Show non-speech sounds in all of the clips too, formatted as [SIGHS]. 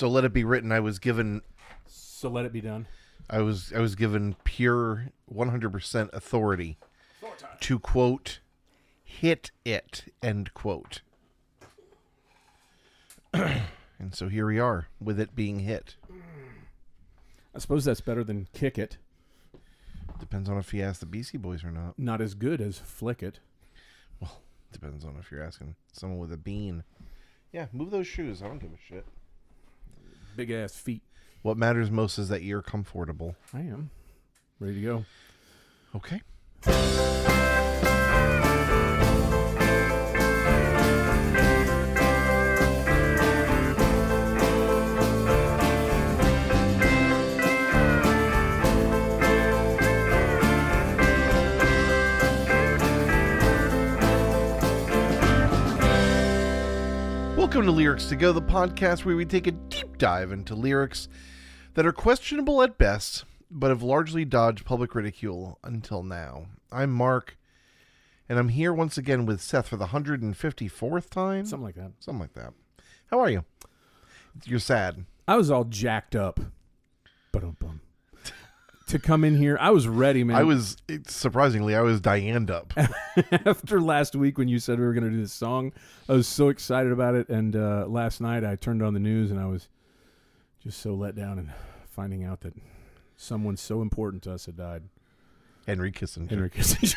So let it be written. I was given. So let it be done. I was. I was given pure 100% authority to quote, hit it. End quote. [CLEARS THROAT] and so here we are with it being hit. I suppose that's better than kick it. Depends on if you ask the Beastie Boys or not. Not as good as flick it. Well, depends on if you're asking someone with a bean. Yeah, move those shoes. I don't give a shit. Big ass feet. What matters most is that you're comfortable. I am ready to go. Okay. Welcome to Lyrics to Go, the podcast where we take a deep dive into lyrics that are questionable at best, but have largely dodged public ridicule until now. I'm Marc, and I'm here once again with Seth for the 154th time? Something like that. Something like that. How are you? You're sad. I was all jacked up. But to come in here, I was ready, man. I was, surprisingly, I was Diane up. [LAUGHS] after last week when you said we were going to do this song. I was so excited about it, and uh, last night I turned on the news and I was just so let down and finding out that someone so important to us had died. Henry Kissinger. Henry Kissinger.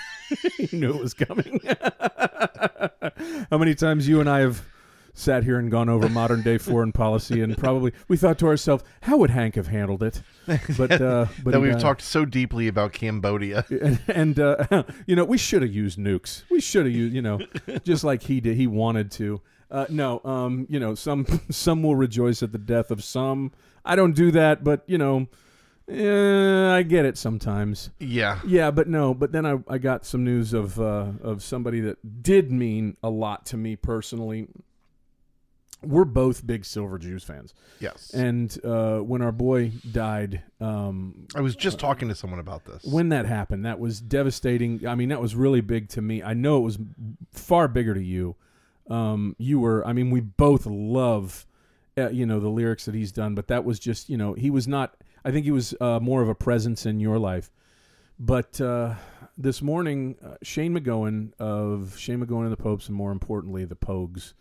[LAUGHS] you knew it was coming. [LAUGHS] How many times you and I have sat here and gone over modern day [LAUGHS] foreign policy, and probably we thought to ourselves, how would Hank have handled it? But [LAUGHS] uh, but that we've died. talked so deeply about Cambodia. [LAUGHS] and, and uh, you know we should have used nukes. We should have used you know just like he did. He wanted to. Uh, no, um, you know some some will rejoice at the death of some. I don't do that, but you know, eh, I get it sometimes. Yeah. Yeah, but no. But then I, I got some news of uh, of somebody that did mean a lot to me personally. We're both big Silver Jews fans, Yes. and uh, when our boy died, um, I was just talking to someone about this. when that happened, that was devastating. I mean, that was really big to me. I know it was far bigger to you. Um, you were, I mean, we both love, uh, you know, the lyrics that he's done, but that was just, you know, he was not. I think he was uh, more of a presence in your life. But uh, this morning, uh, Shane MacGowan of Shane MacGowan and the Popes, and more importantly, the Pogues,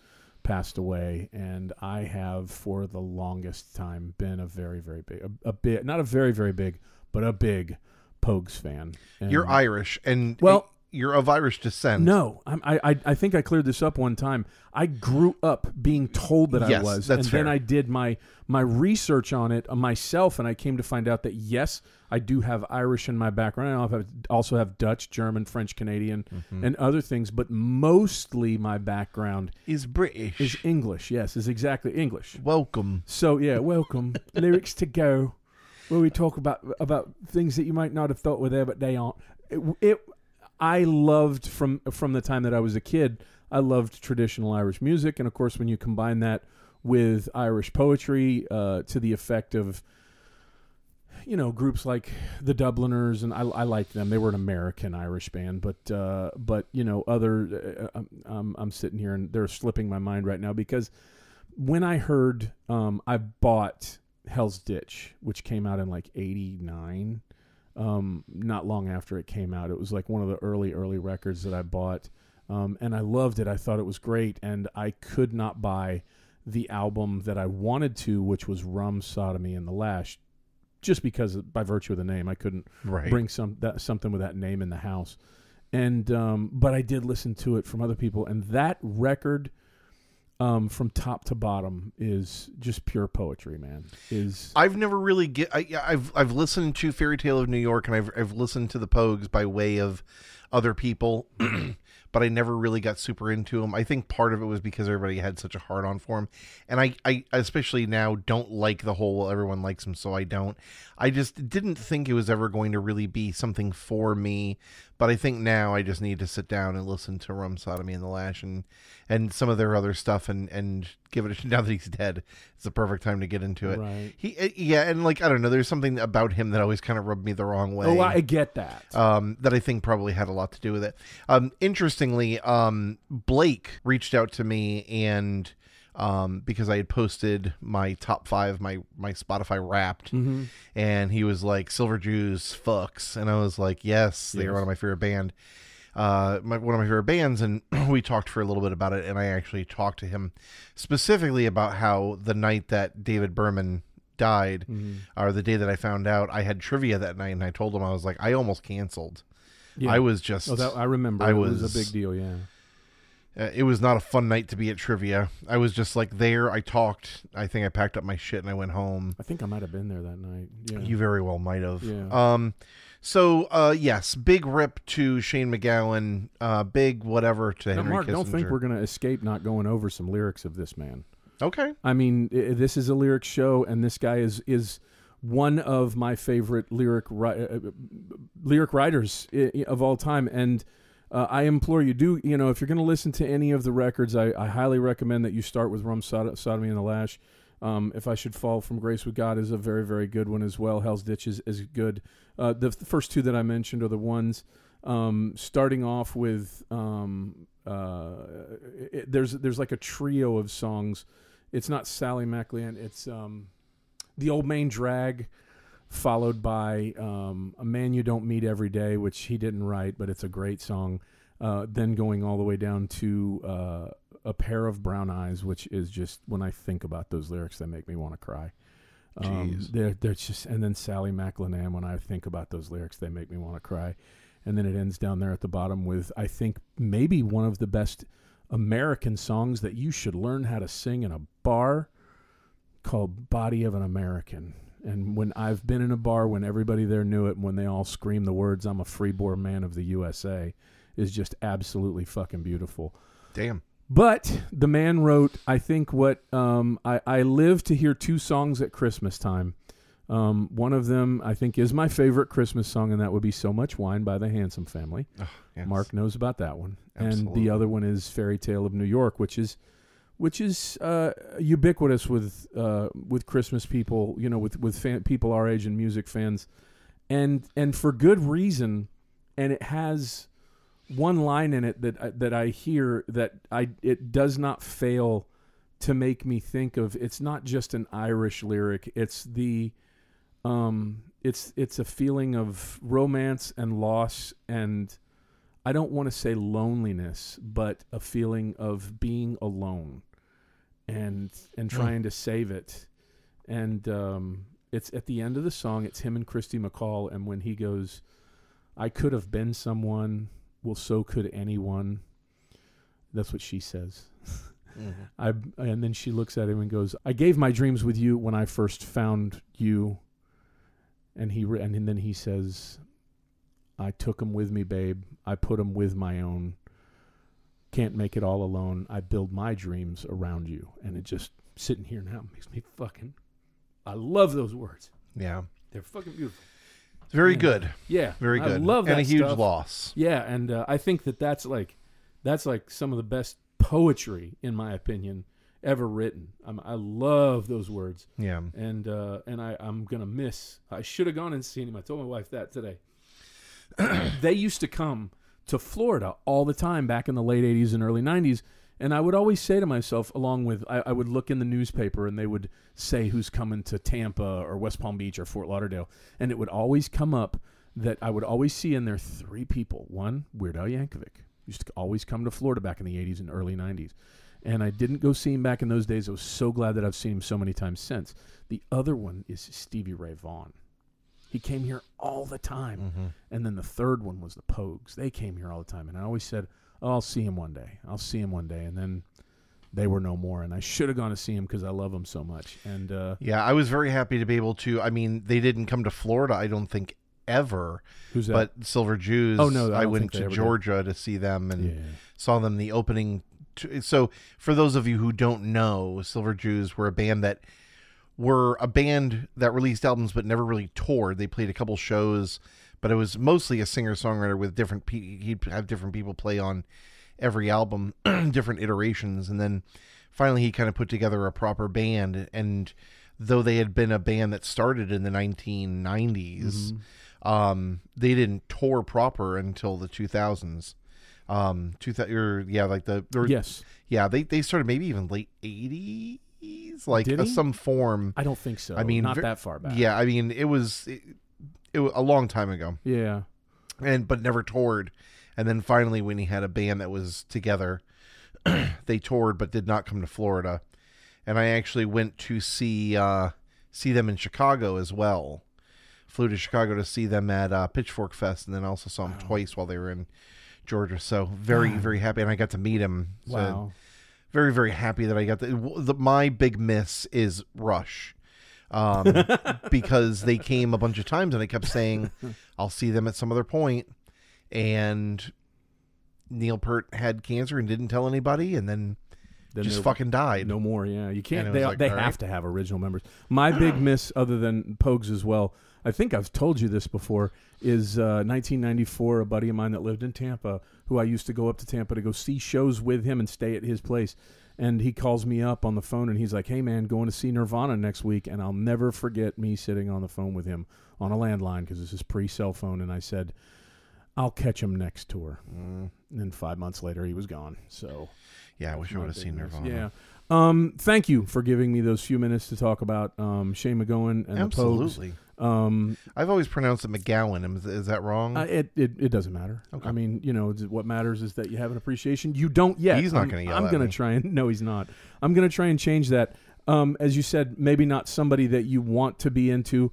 passed away, and I have for the longest time been a very, very big, a, a bit, not a very, very big, but a big Pogues fan. And You're Irish, and Well- you're of Irish descent. no, I, I I think I cleared this up one time. I grew up being told that I was, that's and then. I did my my research on it uh, myself, and I came to find out that yes, I do have Irish in my background. I also have, also have Dutch, German, French, Canadian, Mm-hmm. and other things, but mostly my background Is British. is English. Yes, is exactly English. Welcome. So yeah, welcome. [LAUGHS] Lyrics to go, where we talk about about things that you might not have thought were there, but they aren't. It, it I loved from from the time that I was a kid. I loved traditional Irish music, and of course, when you combine that with Irish poetry, uh, to the effect of you know groups like the Dubliners, and I, I them. They were an American Irish band, but uh, but you know other. Uh, I'm, I'm sitting here and they're slipping my mind right now because when I heard, um, I bought Hell's Ditch, which came out in like '89. Um, not long after it came out, it was like one of the early, early records that I bought, um, and I loved it. I thought it was great, and I could not buy the album that I wanted to, which was Rum, Sodomy, and the Lash, just because by virtue of the name, I couldn't Right. bring some that something with that name in the house. And um, but I did listen to it from other people, and that record, um, from top to bottom, is just pure poetry, man. Is I've never really get. I, I've I've listened to Fairy Tale of New York, and I've I've listened to the Pogues by way of other people, [CLEARS THROAT] but I never really got super into them. I think part of it was because everybody had such a hard on for him, and I I especially now don't like the whole well, everyone likes him, so I don't. I just didn't think it was ever going to really be something for me, but I think now I just need to sit down and listen to Rum Sodomy and the Lash and and some of their other stuff and and give it a [LAUGHS] now that he's dead. It's the perfect time to get into it. Right. He uh, yeah, and like I don't know, there's something about him that always kind of rubbed me the wrong way. oh, I get that. um, that I think probably had a lot to do with it. Um, interestingly, um, Blake reached out to me and um, because I had posted my top five, my my Spotify Wrapped, Mm-hmm. and he was like Silver Jews fucks, and I was like, yes, they are one of my favorite band, uh, my one of my favorite bands, and [CLEARS THROAT] we talked for a little bit about it, and I actually talked to him specifically about how the night that David Berman died, Mm-hmm. or the day that I found out, I had trivia that night, and I told him I was like, I almost canceled. Yeah. I was just, Oh, that I remember. I it was, was- a big deal. Yeah. Uh, it was not a fun night to be at trivia. I was just like there. I talked. I think I packed up my shit and I went home. I think I might have been there that night. Yeah. You very well might have. Yeah. Um. So, uh, yes, big rip to Shane MacGowan. Uh, big whatever to now, Henry Marc, Kissinger. don't think we're going to escape not going over some lyrics of this man. okay. I mean, i- this is a lyric show, and this guy is is one of my favorite lyric ri- uh, lyric writers i- of all time. And uh, I implore you, do you know if you're going to listen to any of the records, I, I highly recommend that you start with Rum Sod- Sodomy and the Lash. Um, if I should fall from grace with God is a very very good one as well. Hell's Ditch is, is good. Uh, the, the first two that I mentioned are the ones um, starting off with. Um, uh, it, there's there's like a trio of songs. It's not Sally MacLennane. It's um, the Old Main Drag, followed by um, a man you don't meet every day, which he didn't write, but it's a great song. Uh, then going all the way down to uh, a pair of brown eyes, which is just when I think about those lyrics, they make me want to cry. Um, they're they're just and then Sally MacLennane. When I think about those lyrics, they make me want to cry. And then it ends down there at the bottom with I think maybe one of the best American songs that you should learn how to sing in a bar called Body of an American. And when I've been in a bar when everybody there knew it and when they all scream the words I'm a freeborn man of the USA is just absolutely fucking beautiful. Damn. But the man wrote, I think, what um, I, I live to hear two songs at Christmas time. Um, one of them, I think, is my favorite Christmas song, and that would be So Much Wine by the Handsome Family. Oh, yes. Marc knows about that one. And the other one is Fairy Tale of New York, which is which is uh, ubiquitous with uh, with Christmas people, you know, with with fan, people our age and music fans, and and for good reason. And it has one line in it that that I hear that I it does not fail to make me think of. It's not just an Irish lyric. It's the um it's it's a feeling of romance and loss and I don't want to say loneliness, but a feeling of being alone and and Hmm. trying to save it. And um, it's at the end of the song. It's him and Kirsty MacColl, and when he goes, "I could have been someone. Well, so could anyone." That's what she says. Mhm. [LAUGHS] I and then she looks at him and goes, "I gave my dreams with you when I first found you." And he re- and then he says, "I took 'em with me, babe. I put 'em with my own. Can't make it all alone. I build my dreams around you." And it just sitting here now makes me fucking. I love those words. Yeah. They're fucking beautiful. Very good. Yeah, Very I good. love that and a huge stuff. loss. Yeah, and uh, I think that that's like that's like some of the best poetry, in my opinion, ever written. Um, I love those words, Yeah. and uh, and I I'm gonna miss. I should have gone and seen him. I told my wife that today. [CLEARS THROAT] they used to come to Florida all the time back in the late '80s and early '90s. And I would always say to myself, along with, I, I would look in the newspaper and they would say who's coming to Tampa or West Palm Beach or Fort Lauderdale. And it would always come up that I would always see in there three people. One, Weird Al Yankovic. Used to always come to Florida back in the 80s and early 90s. And I didn't go see him back in those days. I was so glad that I've seen him so many times since. The other one is Stevie Ray Vaughan. He came here all the time. Mm-hmm. And then the third one was the Pogues. They came here all the time. And I always said, oh, I'll see him one day. I'll see him one day. And then they were no more. And I should have gone to see him because I love him so much. And uh, Yeah, I was very happy to be able to. I mean, they didn't come to Florida, I don't think, ever. who's that? But Silver Jews, Oh, no, I I, went to ever did. Georgia to see them and yeah. saw them the opening. T- so, for those of you who don't know, Silver Jews were a band that were a band that released albums but never really toured. They played a couple shows, but it was mostly a singer songwriter with different. Pe- he'd have different people play on every album, [CLEARS THROAT] different iterations, and then finally he kind of put together a proper band. And though they had been a band that started in the 1990s, Mm-hmm. um, they didn't tour proper until the 2000s. Um, two thousand, yeah, like the Yes, yeah, they they started maybe even late eighties, like Did uh, some form. I don't think so. I mean, not ver- that far back. Yeah, I mean, it was it, it was a long time ago, yeah. and but never toured. And then finally, when he had a band that was together, [CLEARS THROAT] they toured but did not come to Florida. And I actually went to see uh, see them in Chicago as well. Flew to Chicago to see them at uh, Pitchfork Fest, and then also saw them twice while they were in Georgia. So very very happy, and I got to meet him. So Wow. Very very happy that I got the, the my big miss is Rush. Um, [LAUGHS] because they came a bunch of times and I kept saying I'll see them at some other point. and Neil Peart had cancer and didn't tell anybody and then Then just fucking died. No more, yeah. You can't. They, like, they have right. to have original members. My big miss, other than Pogues as well, I think I've told you this before, is uh, 1994. A buddy of mine that lived in Tampa, who I used to go up to Tampa to go see shows with him and stay at his place. And he calls me up on the phone and he's like, "Hey man, going to see Nirvana next week." And I'll never forget me sitting on the phone with him on a landline because this is pre-cell phone. And I said, "I'll catch him next tour." Mm, And then five months later, he was gone. So yeah, I wish I would have seen. Nirvana. Yeah. Um, thank you for giving me those few minutes to talk about um, Shane MacGowan and Absolutely. the Pogues. Um, I've always pronounced it McGowan. Is, is that wrong? uh, it, it it doesn't matter. Okay. I mean, you know, what matters is that you have an appreciation. You don't yet. He's not gonna yell I'm gonna try and [LAUGHS] no, he's not. I'm gonna try and change that. Um, as you said, maybe not somebody that you want to be into.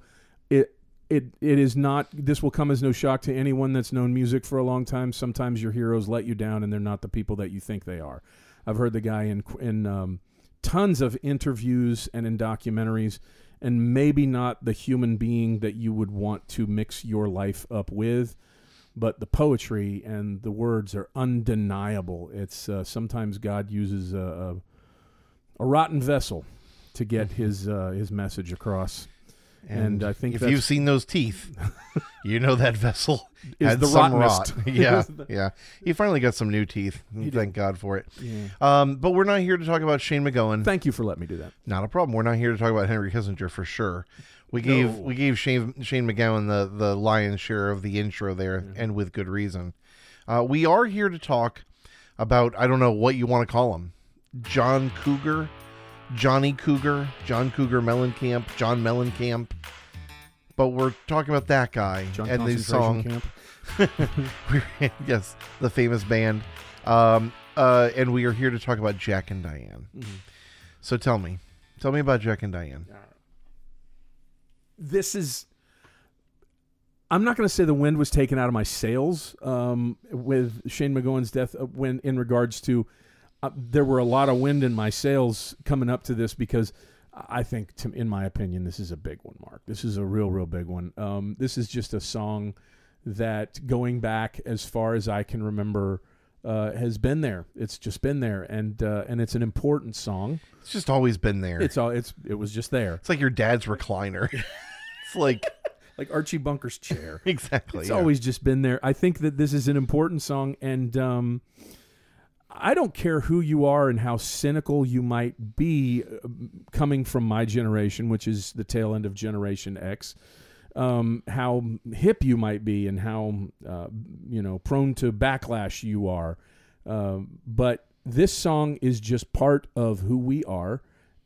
It it it is not. This will come as no shock to anyone that's known music for a long time. Sometimes your heroes let you down, and they're not the people that you think they are. I've heard the guy in in um, tons of interviews and in documentaries, and maybe not the human being that you would want to mix your life up with. But the poetry and the words are undeniable. It's uh, sometimes God uses a, a, a rotten vessel to get his uh, his message across. And I think if you've seen those teeth, [LAUGHS] you know that vessel Is the some rot. [LAUGHS] Yeah, yeah. He finally got some new teeth. Thank God for it. Yeah. Um, but we're not here to talk about Shane MacGowan. Thank you for letting me do that. Not a problem. We're not here to talk about Henry Kissinger for sure. We gave No. we gave Shane Shane MacGowan the the lion's share of the intro there, and with good reason. Uh, we are here to talk about I don't know what you want to call him, John Cougar, Johnny Cougar, John Cougar Mellencamp, John Mellencamp. But we're talking about that guy John and the song. [LAUGHS] yes, the famous band. Um, uh, and we are here to talk about Jack and Diane. Mm-hmm. So tell me, tell me about Jack and Diane. this is I'm not going to say the wind was taken out of my sails um, with Shane MacGowan's death. uh, When in regards to, uh, there were a lot of wind in my sails coming up to this because I think, to, in my opinion, this is a big one. Marc, this is a real, real big one. Um, this is just a song that, going back as far as I can remember, uh, has been there. It's just been there, and uh, and it's an important song. It's just always been there. It's all it's it was just there, It's like your dad's recliner. [LAUGHS] it's like [LAUGHS] like Archie Bunker's chair. [LAUGHS] exactly. It's yeah. always just been there. I think that this is an important song, and um, I don't care who you are and how cynical you might be, uh, coming from my generation, which is the tail end of Generation X. Um, how hip you might be, and how uh, you know prone to backlash you are, um, but this song is just part of who we are.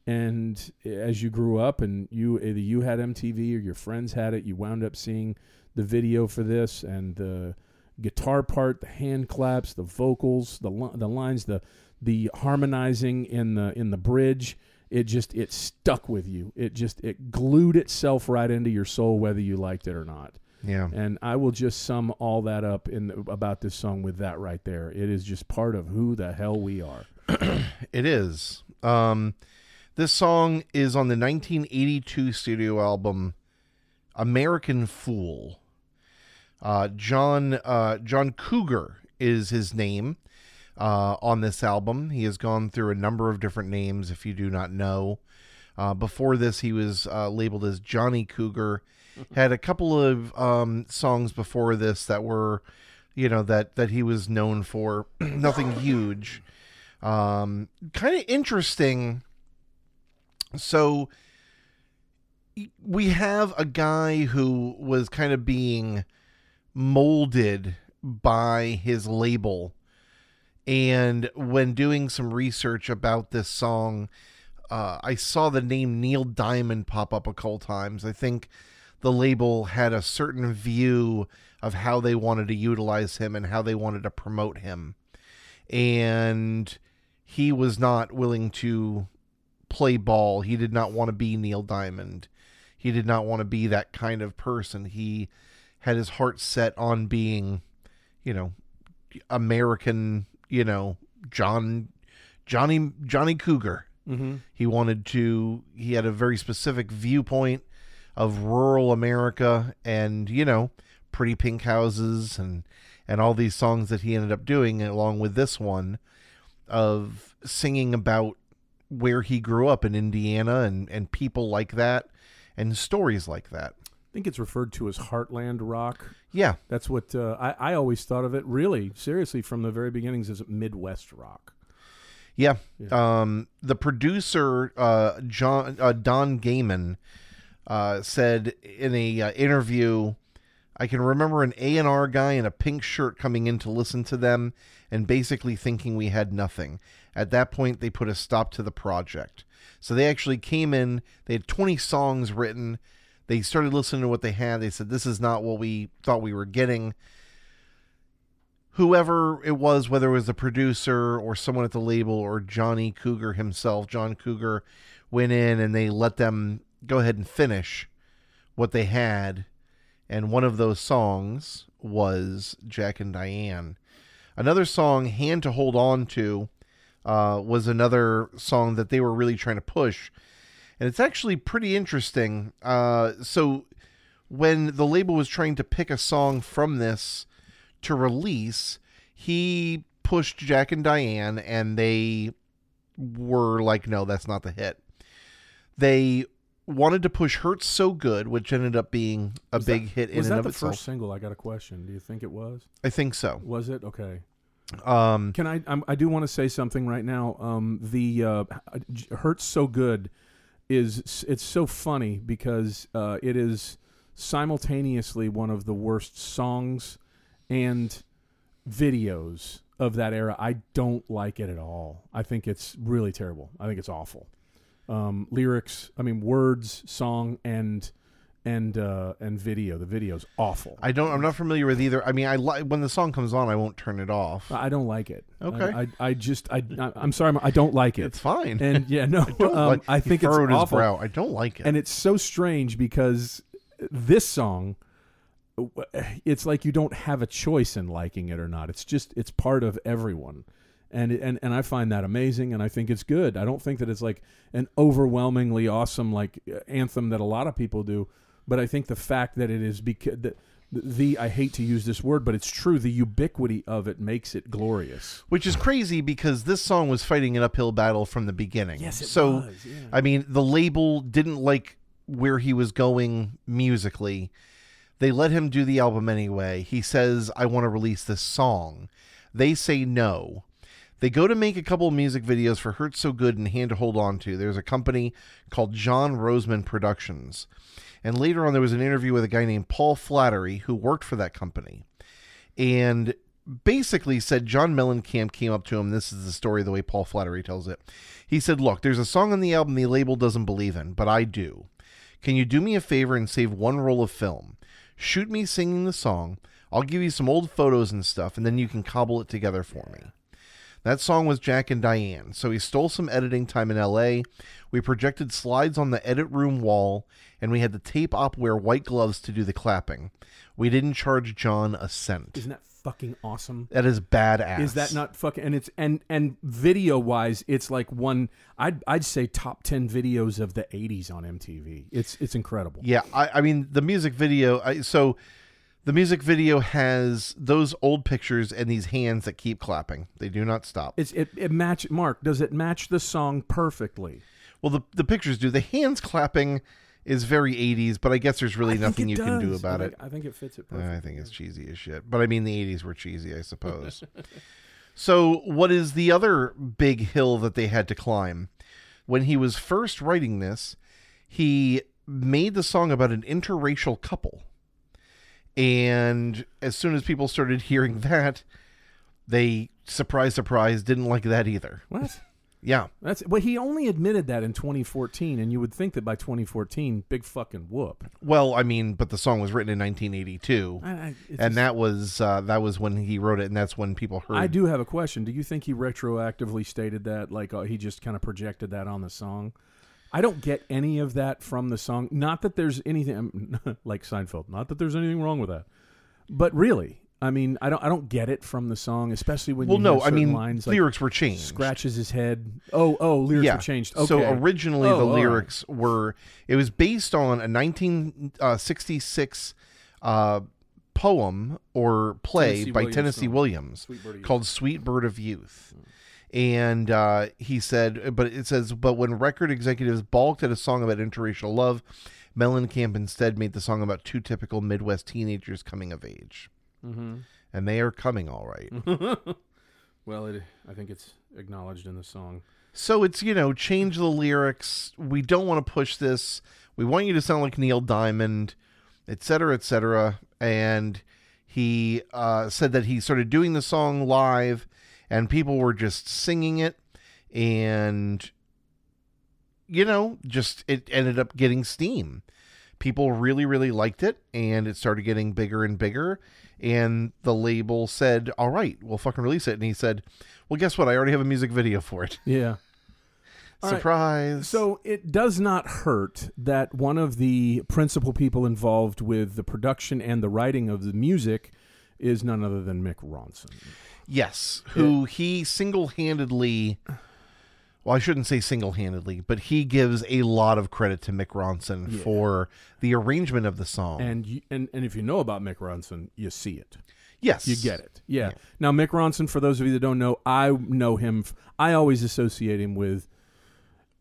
And as you grew up, and you either you had MTV or your friends had it, you wound up seeing the video for this and the guitar part, the hand claps, the vocals, the li- the lines, the the harmonizing in the in the bridge. It just it stuck with you. It just it glued itself right into your soul, whether you liked it or not. Yeah. And I will just sum all that up in about this song with that right there. It is just part of who the hell we are. [CLEARS THROAT] It is. Um, this song is on the 1982 studio album American Fool. Uh, John uh, John Cougar is his name uh, on this album. He has gone through a number of different names. If you do not know, uh, before this he was uh, labeled as Johnny Cougar. Had a couple of um, songs before this that were, you know, that that he was known for. [CLEARS THROAT] Nothing huge. Um, kind of interesting. So we have a guy who was kind of being molded by his label And when doing some research about this song, uh, I saw the name Neil Diamond pop up a couple times. I think the label had a certain view of how they wanted to utilize him and how they wanted to promote him. And he was not willing to play ball. He did not want to be Neil Diamond. He did not want to be that kind of person. He had his heart set on being, you know, American, you know, John Johnny Johnny Cougar. Mm-hmm. He wanted to he had a very specific viewpoint of rural America and, you know, pretty pink houses and and all these songs that he ended up doing along with this one of singing about where he grew up in Indiana and and people like that and stories like that. I think it's referred to as Heartland rock. Yeah. That's what uh, I, I always thought of it. Really, seriously, from the very beginnings, as Midwest rock. Yeah. Um, the producer, uh, John uh, Don Gehman, uh, said in a uh, interview, "I can remember an A and R guy in a pink shirt coming in to listen to them and basically thinking we had nothing. At that point, they put a stop to the project. So they actually came in. They had 20 songs written. They started listening to what they had. They said, "This is not what we thought we were getting." whoever it was, whether it was the producer or someone at the label or Johnny Cougar himself, John Cougar went in and they let them go ahead and finish what they had. And one of those songs was Jack and Diane. Another song, Hand to Hold On to, uh, was another song that they were really trying to push. And it's actually pretty interesting. Uh, so when the label was trying to pick a song from this, to release, he pushed Jack and Diane, and they were like, no, that's not the hit. They wanted to push Hurts So Good, which ended up being a Was big that- hit in Was and that of the itself. first single? I got a question. Do you think it was? I think so. Was it okay? Um, Can I? I'm, I do want to say something right now. Um, the uh, hurts so good is it's so funny because uh, it is simultaneously one of the worst songs and videos of that era. I don't like it at all. I think it's really terrible. I think it's awful. Um, lyrics, I mean, words, song, and and uh, and video. The video's awful. I don't. I'm not familiar with either. I mean, I li- when the song comes on, I won't turn it off. I don't like it. Okay. I, I, I just I I'm sorry. I don't like it. It's fine. And yeah, [LAUGHS] no, don't um, like- I think it's furrowed his awful. brow. I don't like it. And it's so strange because this song, it's like you don't have a choice in liking it or not. It's just it's part of everyone, and and and I find that amazing, and I think it's good. I don't think that it's like an overwhelmingly awesome like anthem that a lot of people do, but I think the fact that it is because the, the I hate to use this word, but it's true. The ubiquity of it makes it glorious. which is crazy because this song was fighting an uphill battle from the beginning. Yes, so, was, yeah. I mean, the label didn't like where he was going musically. They let him do the album anyway. He says, I want to release this song. They say no. They go to make a couple of music videos for Hurt So Good and Hand to Hold On To. There's a company called John Roseman Productions. And later on, there was an interview with a guy named Paul Flattery who worked for that company. And basically said John Mellencamp came up to him. This is the story, the way Paul Flattery tells it. He said, Look, there's a song on the album the label doesn't believe in, but I do. Can you do me a favor and save one roll of film? Shoot me singing the song. I'll give you some old photos and stuff, and then you can cobble it together for me. That song was Jack and Diane, so he stole some editing time in LA. We projected slides on the edit room wall, and we had the tape op wear white gloves to do the clapping. We didn't charge John a cent. Isn't that fucking awesome? That is badass. Is that not fucking? And it's and and video wise, it's like one. I'd I'd say top ten videos of the '80s on MTV. It's it's incredible. Yeah, I, I mean the music video. I, so the music video has those old pictures and these hands that keep clapping. They do not stop. It's it, it match Marc. Does it match the song perfectly? Well, the the pictures do. The hands clapping is very 80s, but I guess there's really nothing you can do about I it. I think it fits it perfectly. I think it's cheesy as shit. But I mean, the 80s were cheesy, I suppose. [LAUGHS] so, what is the other big hill that they had to climb? When he was first writing this, he made the song about an interracial couple. And as soon as people started hearing that, they surprise, surprise, didn't like that either. What? [LAUGHS] Yeah. That's well. He only admitted that in 2014, and you would think that by 2014, big fucking whoop. Well, I mean, but the song was written in 1982, I, I, and just- that was uh, that was when he wrote it, and that's when people heard. It. I do have a question. Do you think he retroactively stated that, like uh, he just kind of projected that on the song? I don't get any of that from the song. Not that there's anything [LAUGHS] like Seinfeld. Not that there's anything wrong with that, but really, I mean, I don't. I don't get it from the song, especially when Well, you no, I mean, lines like lyrics were changed. scratches his head. Oh, oh, lyrics yeah, were changed. Okay. So originally, Oh, the right. lyrics were it was based on a 1966 uh, poem or play Tennessee by Williams Tennessee song. Williams Sweet called "Sweet Bird of Youth." And uh, he said, but it says, but when record executives balked at a song about interracial love, Mellencamp instead made the song about two typical Midwest teenagers coming of age. Mhm. And they are coming all right. [LAUGHS] well, it, I think it's acknowledged in the song. So it's, you know, change the lyrics. We don't want to push this. We want you to sound like Neil Diamond, et cetera, et cetera. And he uh, said that he started doing the song live and people were just singing it. And, you know, just it ended up getting steam. People really, really liked it. And it started getting bigger and bigger. And the label said, all right, we'll fucking release it. And he said, well, guess what? I already have a music video for it. Yeah. All right. Surprise. So it does not hurt that one of the principal people involved with the production and the writing of the music is none other than Mick Ronson. yes, who he single-handedly well, I shouldn't say single-handedly, but he gives a lot of credit to Mick Ronson Yeah. for the arrangement of the song. And you, and and if you know about Mick Ronson, you see it. yes, You get it. Yeah. Now Mick Ronson, for those of you that don't know, I know him. I always associate him with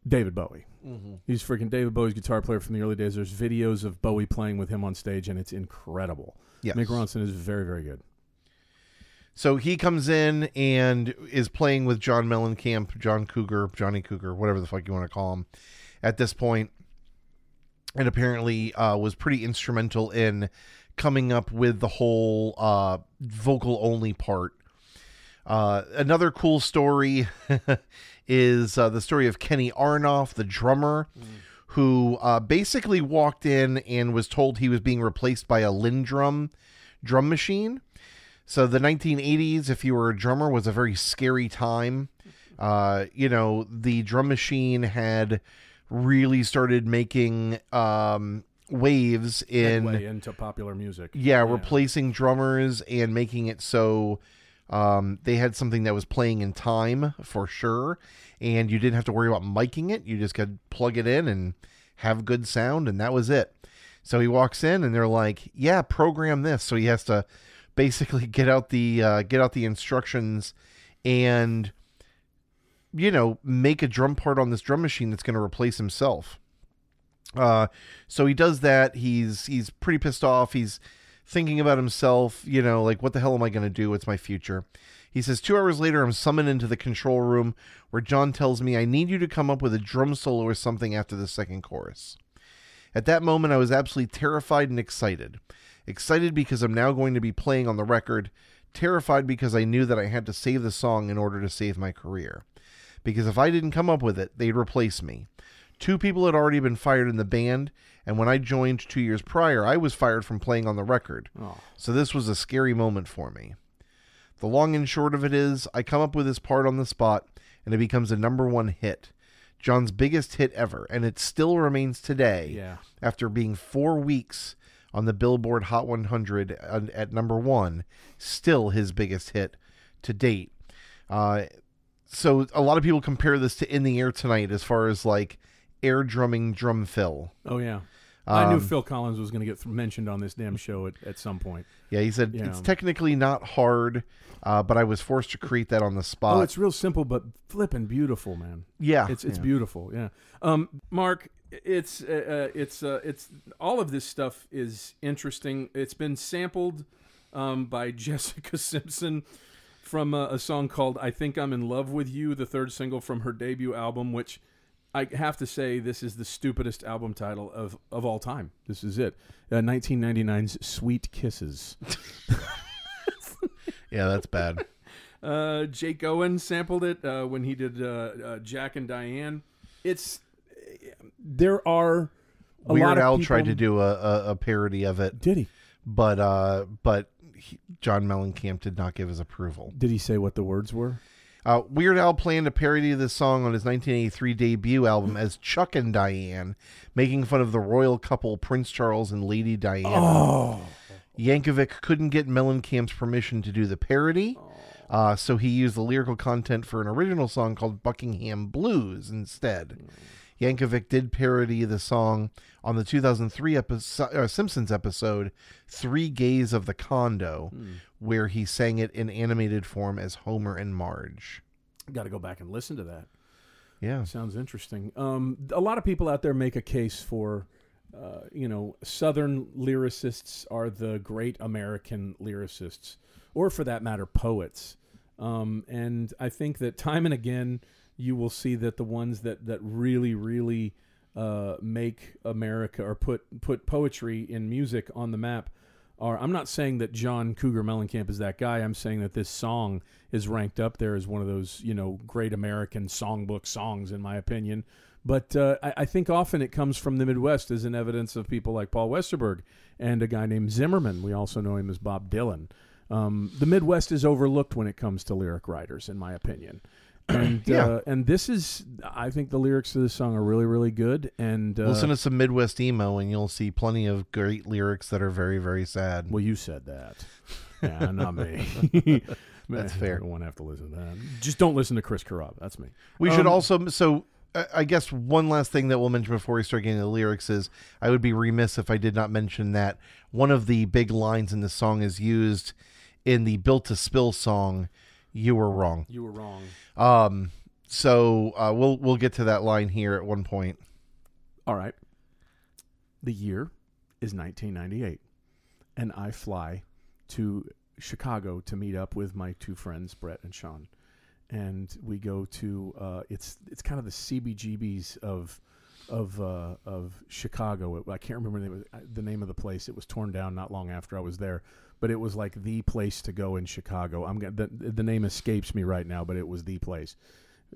David Bowie. Mm-hmm. He's freaking David Bowie's guitar player from the early days. There's videos of Bowie playing with him on stage, and it's incredible. Yes. Mick Ronson is very, very good. So he comes in and is playing with John Mellencamp, John Cougar, Johnny Cougar, whatever the fuck you want to call him, at this point, and apparently uh, was pretty instrumental in coming up with the whole uh, vocal only part. Uh, another cool story [LAUGHS] is uh, the story of Kenny Aronoff, the drummer, who uh, basically walked in and was told he was being replaced by a LinnDrum drum machine. So the 1980s, if you were a drummer, was a very scary time. Uh, you know, the drum machine had really started making um, waves in into popular music. yeah, replacing drummers and making it so um, they had something that was playing in time for sure, and you didn't have to worry about miking it. You just could plug it in and have good sound, and that was it. So he walks in, and they're like, "Yeah, program this." So he has to basically get out the uh, get out the instructions and you know make a drum part on this drum machine that's going to replace himself. Uh, so he does that. He's he's pretty pissed off. He's thinking about himself. You know, like what the hell am I going to do? What's my future? He says two hours later, I'm summoned into the control room where John tells me I need you to come up with a drum solo or something after the second chorus. At that moment, I was absolutely terrified and excited. Excited because I'm now going to be playing on the record. Terrified because I knew that I had to save the song in order to save my career. Because if I didn't come up with it, they'd replace me. Two people had already been fired in the band, and when I joined two years prior, I was fired from playing on the record. Oh. So this was a scary moment for me. The long and short of it is, I come up with this part on the spot, and it becomes a number one hit. John's biggest hit ever, and it still remains today Yeah. after being four weeks on the Billboard Hot 100 at at number one, still his biggest hit to date. Uh, so a lot of people compare this to In the Air Tonight as far as like air drumming drum fill. Oh yeah. I knew Um, Phil Collins was going to get th- mentioned on this damn show at, at some point. Yeah, he said Yeah. it's technically not hard, uh, but I was forced to create that on the spot. oh, it's real simple, but flipping beautiful, man. yeah, It's it's yeah. beautiful. Yeah. Um, Marc, it's uh, uh, it's uh, it's all of this stuff is interesting. It's been sampled um, by [LAUGHS] Jessica Simpson from a, a song called "I Think I'm in Love with You," the third single from her debut album, which. I have to say, this is the stupidest album title of, of all time. This is it. Uh, 1999's Sweet Kisses. [LAUGHS] Yeah, that's bad. [LAUGHS] Uh, Jake Owen sampled it uh, when he did uh, uh, Jack and Diane. It's there are a Weird lot of Al people- tried to do a, a, a parody of it, Did he? but uh, but he, John Mellencamp did not give his approval. Did he say what the words were? Uh, Weird Al planned a parody of this song on his 1983 debut album as Chuck and Diane, making fun of the royal couple Prince Charles and Lady Diana. Oh, Yankovic couldn't get Mellencamp's permission to do the parody, uh, so he used the lyrical content for an original song called Buckingham Blues instead. Yankovic did parody the song on the 2003 episode, uh, Simpsons episode Three Gays of the Condo, where he sang it in animated form as Homer and Marge. got to go back and listen to that. Yeah. Sounds interesting. Um, a lot of people out there make a case for, uh, you know, Southern lyricists are the great American lyricists, or for that matter, poets. Um, and I think that time and again, you will see that the ones that that really, really uh, make America or put put poetry in music on the map are. I'm not saying that John Cougar Mellencamp is that guy. I'm saying that this song is ranked up there as one of those you know great American songbook songs, in my opinion. But uh, I, I think often it comes from the Midwest as an evidence of people like Paul Westerberg and a guy named Zimmerman. We also know him as Bob Dylan. Um, the Midwest is overlooked when it comes to lyric writers, in my opinion. And [CLEARS THROAT] Yeah. uh, and this is, I think the lyrics to this song are really, really good. And uh, Listen to some Midwest emo, and you'll see plenty of great lyrics that are very, very sad. Well, you said that. [LAUGHS] Yeah, not me. [LAUGHS] That's fair. I don't want to have to listen to that. Just don't listen to Chris Carrabba. That's me. We should Um, also so I I guess one last thing that we'll mention before we start getting the lyrics is I would be remiss if I did not mention that one of the big lines in the song is used in the Built to Spill song. You were wrong. You were wrong. Um, so uh, we'll we'll get to that line here at one point. All right. The year is 1998, and I fly to Chicago to meet up with my two friends, Brett and Sean, and we go to uh, it's it's kind of the CBGBs of of uh, of Chicago. It, I can't remember the name, of, the name of the place. It was torn down not long after I was there, but it was like the place to go in Chicago. I'm the the name escapes me right now, but it was the place.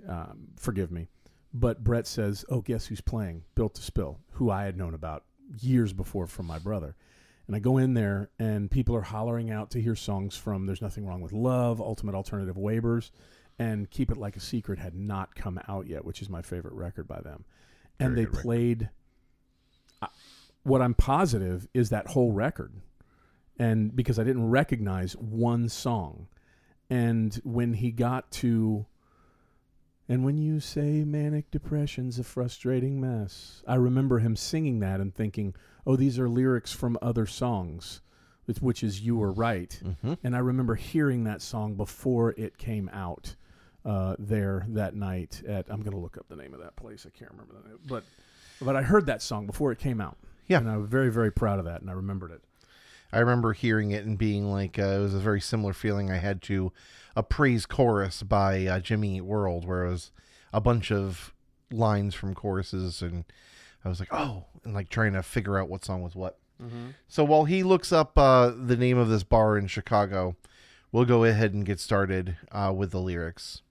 Um, forgive me. But Brett says, "Oh, guess who's playing? Built to Spill, who I had known about years before from my brother." And I go in there, and people are hollering out to hear songs from "There's Nothing Wrong with Love," "Ultimate Alternative Wavers," and "Keep It Like a Secret" had not come out yet, which is my favorite record by them. And Very they played. I- What I'm positive is that whole record, and because I didn't recognize one song, and when he got to and when you say manic depression's a frustrating mess, I remember him singing that and thinking, oh, these are lyrics from other songs, which- which is You Were Right. Mm-hmm. And I remember hearing that song before it came out uh, there that night at, I'm going to look up the name of that place. I can't remember the name. But, but I heard that song before it came out. Yeah. And I was very, very proud of that. And I remembered it. I remember hearing it and being like, uh, it was a very similar feeling I had to a praise chorus by uh, Jimmy Eat World, where it was a bunch of lines from choruses, and I was like, oh, and like trying to figure out what song was what. So while he looks up uh, the name of this bar in Chicago, we'll go ahead and get started uh, with the lyrics.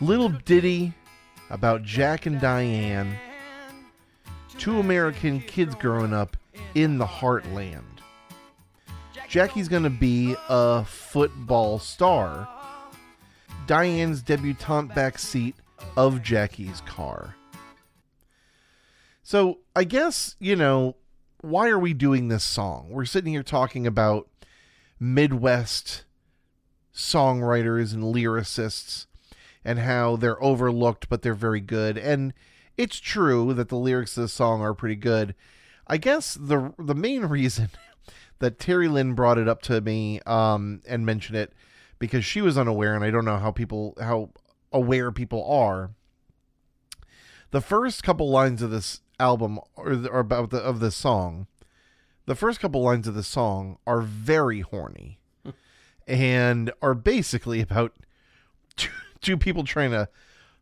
Little ditty about Jack and Diane, two American kids growing up in the heartland. Jackie's going to be a football star. Diane's debutante back seat of Jackie's car. So, I guess, you know, why are we doing this song? We're sitting here talking about Midwest songwriters and lyricists and how they're overlooked, but they're very good. And it's true that the lyrics of the song are pretty good. I guess the the main reason [LAUGHS] that Terry Lynn brought it up to me um, and mentioned it because she was unaware, and I don't know how people how aware people are. The first couple lines of this album or, or about the of this song, the first couple lines of the song are very horny, [LAUGHS] and are basically about [LAUGHS] two, two people trying to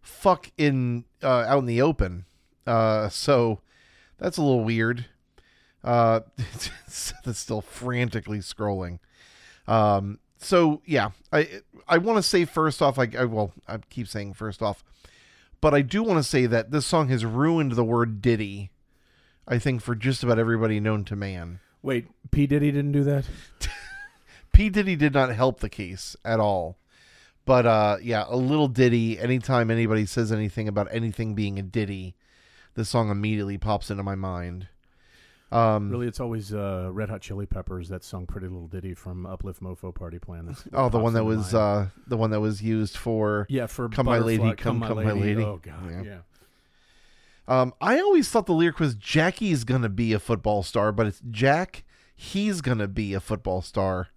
fuck in uh, out in the open. Uh, so that's a little weird. Uh, [LAUGHS] that's still frantically scrolling. Um, so yeah, I I want to say first off, I, I well, I keep saying first off, but I do want to say that this song has ruined the word Diddy. I think for just about everybody known to man. Wait, P Diddy didn't do that. [LAUGHS] P Diddy did not help the case at all. But uh, yeah, a little ditty. Anytime anybody says anything about anything being a ditty, this song immediately pops into my mind. Um, Really, it's always uh, Red Hot Chili Peppers that sung "Pretty Little Ditty" from Uplift Mofo Party Plan. That's Oh, the one that was uh, the one that was used for. yeah for Come My Lady, Butterfly, Come, Come My Lady. Oh God, Yeah. yeah. Um, I always thought the lyric was Jackie's gonna be a football star, but it's Jack. He's gonna be a football star,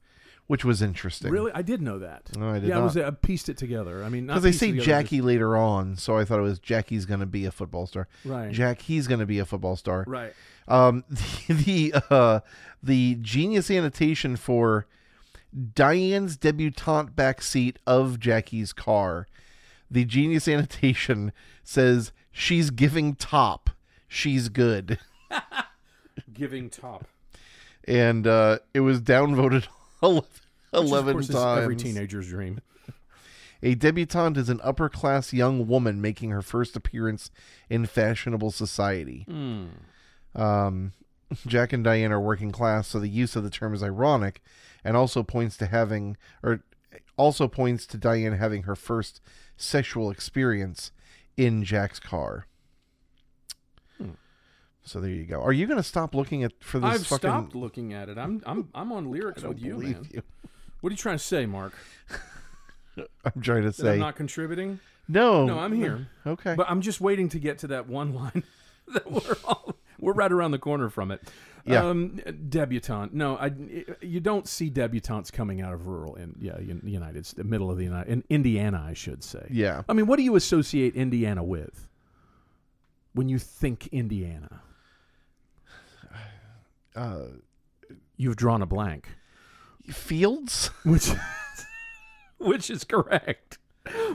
which was interesting. Really, I did know that. No, I did yeah, I was I pieced it together. I mean, Because they say together, Jackie later on, so I thought it was Jackie's gonna be a football star. right? Jack, he's gonna be a football star. right. Um, [LAUGHS] the the, uh, the genius annotation for Diane's debutante backseat of Jackie's car. The genius annotation says she's giving top. She's good, [LAUGHS] Giving top. and uh, it was downvoted [LAUGHS] 11, Which, of 11 course, is times. every teenager's dream. A debutante is an upper class young woman making her first appearance in fashionable society. Um, Jack and Diane are working class, so the use of the term is ironic, and also points to having, or also points to Diane having her first sexual experience in Jack's car. So there you go. Are you going to stop looking at for this I've fucking? stopped looking at it. I'm I'm I'm on lyrics with you, man. you. What are you trying to say, Marc? [LAUGHS] I'm trying to say I'm not contributing? no. No, I'm here. Okay. But I'm just waiting to get to that one line [LAUGHS] that we're all, we're right around the corner from it. Yeah. Um, debutante. No, I you don't see debutantes coming out of rural in yeah, United States, middle of the United in Indiana, I should say. yeah. I mean, what do you associate Indiana with when you think Indiana? Uh, You've drawn a blank, fields. [LAUGHS] which which is correct.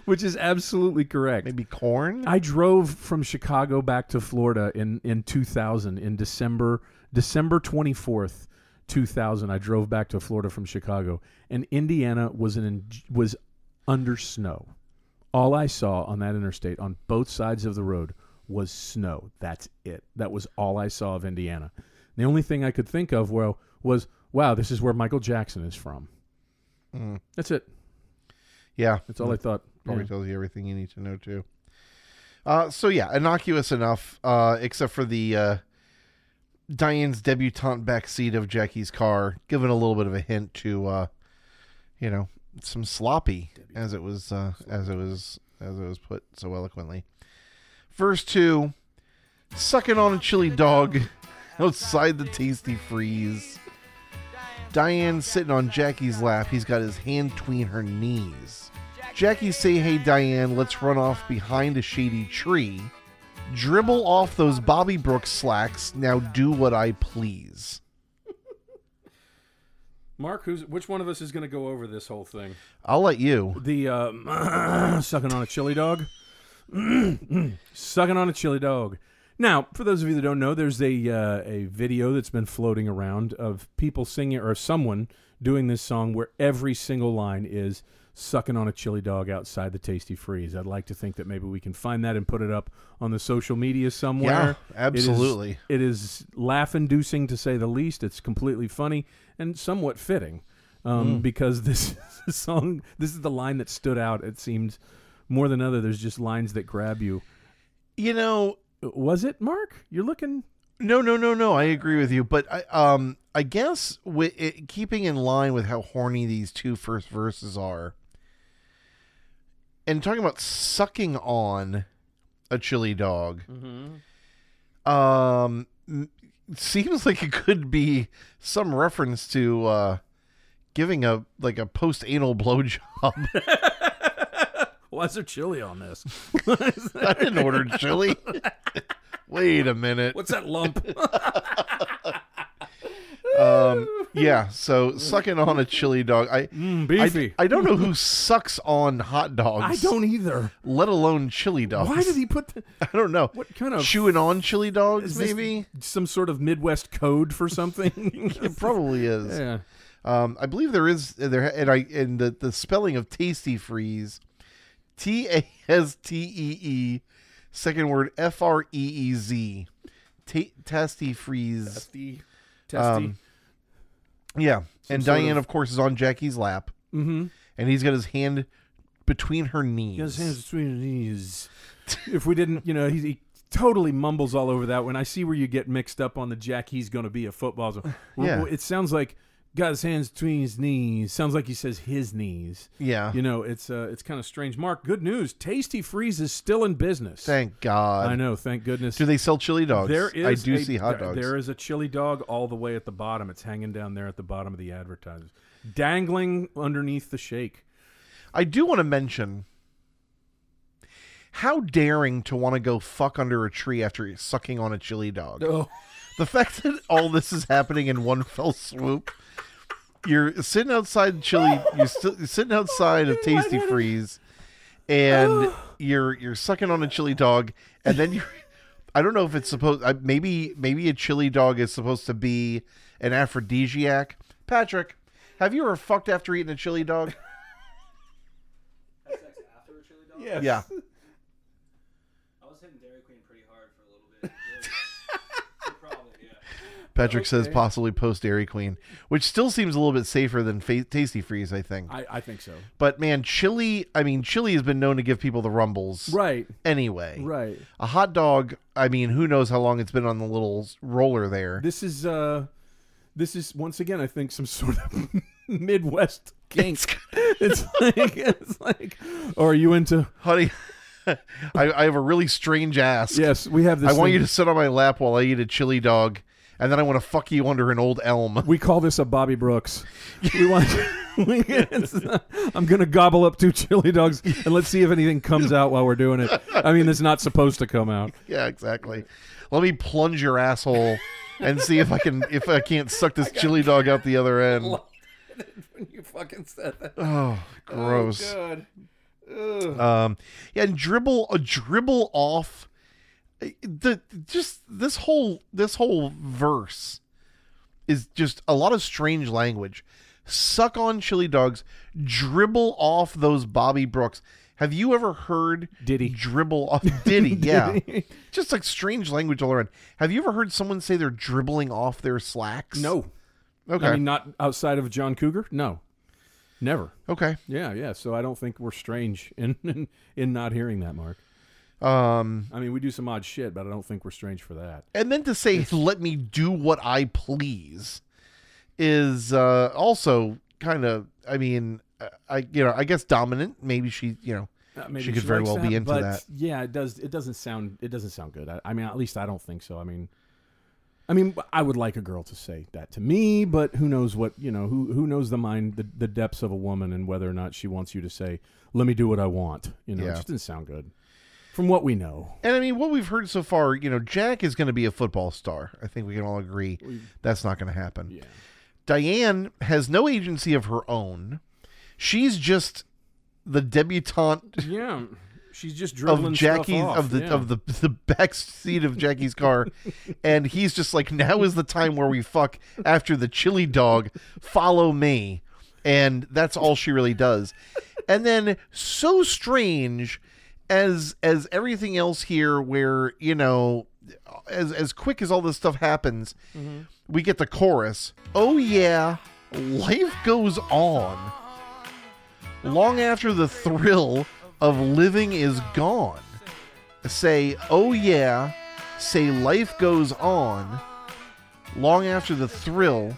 Which is absolutely correct. Maybe corn. I drove from Chicago back to Florida in, in 2000 in December December 24th 2000 I drove back to Florida from Chicago and Indiana was an was under snow. All I saw on that interstate on both sides of the road was snow. That's it. That was all I saw of Indiana. The only thing I could think of well was wow, this is where Michael Jackson is from. Mm. That's it. Yeah. That's all I thought. Probably Yeah. tells you everything you need to know too. Uh, so yeah, innocuous enough, uh, except for the uh, Diane's debutante backseat of Jackie's car, giving a little bit of a hint to, uh, you know, some sloppy, as it was, uh, as it was, as it was put so eloquently. Verse two, sucking on a chili dog outside the Tastee Freez. Diane's sitting on Jackie's lap. He's got his hand between her knees. Jackie say, "Hey Diane, let's run off behind a shady tree. Dribble off those Bobbie Brooks slacks. Now do what I please." Marc, who's which one of us is going to go over this whole thing? I'll let you. The uh, [CLEARS THROAT] sucking on a chili dog. [CLEARS THROAT] sucking on a chili dog. Now, for those of you that don't know, there's a uh, a video that's been floating around of people singing or someone doing this song where every single line is sucking on a chili dog outside the Tastee Freez. I'd like to think that maybe we can find that and put it up on the social media somewhere. Yeah, absolutely. It is laugh-inducing to say the least. It's completely funny and somewhat fitting, um, because [LAUGHS] this song, this is the line that stood out. It seemed more than other. There's just lines that grab you. You know, Was it Marc? You're looking. no, no, no, no. I agree with you, but I, um, I guess with it, keeping in line with how horny these two first verses are, and talking about sucking on a chili dog. Um, seems like it could be some reference to uh, giving a like a post anal blowjob. [LAUGHS] Why is there chili on this? [LAUGHS] [LAUGHS] I didn't order chili. [LAUGHS] Wait a minute. What's that lump? Um, yeah. So sucking on a chili dog. I Mm, beefy. I don't know who sucks on hot dogs. I, don't either. Let alone chili dogs. Why did he put the, I don't know. what kind of Chewing on chili dogs, maybe. some sort of Midwest code for something? It probably is. yeah. Um, I believe there is there and I and the, the spelling of Tastee Freez, T A S T E E, second word F R E E Z, Ta- Tastee Freez. Testy. Testy. Um, yeah, and Diane, of- of course, is on Jackie's lap, mm-hmm. and he's got his hand between her knees. He has hands between his knees. [LAUGHS] if we didn't, you know, he, he totally mumbles all over that. When I see where you get mixed up on the Jack, he's going to be a football. So, [LAUGHS] Yeah. It sounds like got his hands between his knees. Sounds like he says his knees. Yeah, You know, it's uh, it's kind of strange. Marc, good news. Tastee Freez is still in business. thank God. I know. Thank goodness. Do they sell chili dogs? There is. I do a- see hot there- dogs. There is a chili dog all the way at the bottom. It's hanging down there at the bottom of the advertisers, dangling underneath the shake. I do want to mention how daring to want to go fuck under a tree after sucking on a chili dog. Oh, The fact that all this is happening in one fell swoop. You're sitting outside chili. You're, st- you're sitting outside of Tastee Freez, and you're you're sucking on a chili dog, and then you. I don't know if it's supposed. I- Maybe maybe a chili dog is supposed to be an aphrodisiac. Patrick, have you ever fucked after eating a chili dog? Sex after a chili dog? yes. Yeah. I was hitting Dairy Queen pretty hard for a little bit. so probably, yeah. Patrick says possibly post Dairy Queen, which still seems a little bit safer than fa- Tastee Freez, I think. I, I think so. But man, chili. I mean, chili has been known to give people the rumbles. Right. Anyway, Right. a hot dog. I mean, who knows how long it's been on the little roller there? This is uh this is once again I think some sort of [LAUGHS] Midwest kink. [LAUGHS] It's, like it's like or are you into Honey, [LAUGHS] I, I have a really strange ask. Yes, we have this I want you to sit on my lap while I eat a chili dog, and then I want to fuck you under an old elm. we call this a Bobbie Brooks. We want [LAUGHS] we, [LAUGHS] I'm gonna gobble up two chili dogs and let's see if anything comes out while we're doing it. I mean it's not supposed to come out. [LAUGHS] yeah, exactly. Let me plunge your asshole and see if I can if I can't suck this chili dog out the other end. when you fucking said that. Oh, gross. God. Um, yeah, and dribble a dribble off uh, the just this whole this whole verse is just a lot of strange language. Suck on chili dogs, dribble off those Bobbie Brooks. Have you ever heard Diddy. dribble off [LAUGHS] Diddy? [LAUGHS] yeah, just like strange language all around. Have you ever heard someone say they're dribbling off their slacks? No. Okay. I mean not outside of John Cougar? No. Never. okay. Yeah, yeah. So I don't think we're strange in [LAUGHS] in, in not hearing that, Marc. Um, I mean, we do some odd shit, but I don't think we're strange for that. and then to say let me do what i please is uh also kind of i mean uh, i you know i guess dominant maybe she you know Uh, She could very likes well be into but that. Yeah, it does. It doesn't sound. It doesn't sound good. I, I mean, at least I don't think so. I mean, I mean, I would like a girl to say that to me, but who knows what you know? Who who knows the mind, the, the depths of a woman, and whether or not she wants you to say, "Let me do what I want." You know, Yeah. it just doesn't sound good. From what we know, and i mean what we've heard so far you know jack is going to be a football star i think we can all agree that's not going to happen yeah, diane has no agency of her own she's just the debutante yeah. She's just of dribbling stuff off. of the yeah. of the the back seat of Jackie's car, [LAUGHS] and he's just like, now is the time where we fuck after the chili dog. Follow me, and that's all she really does. And then so strange as as everything else here, where you know, as as quick as all this stuff happens, mm-hmm. we get the chorus. Oh yeah, life goes on long after the thrill of living is gone. Say, oh yeah, say life goes on long after the thrill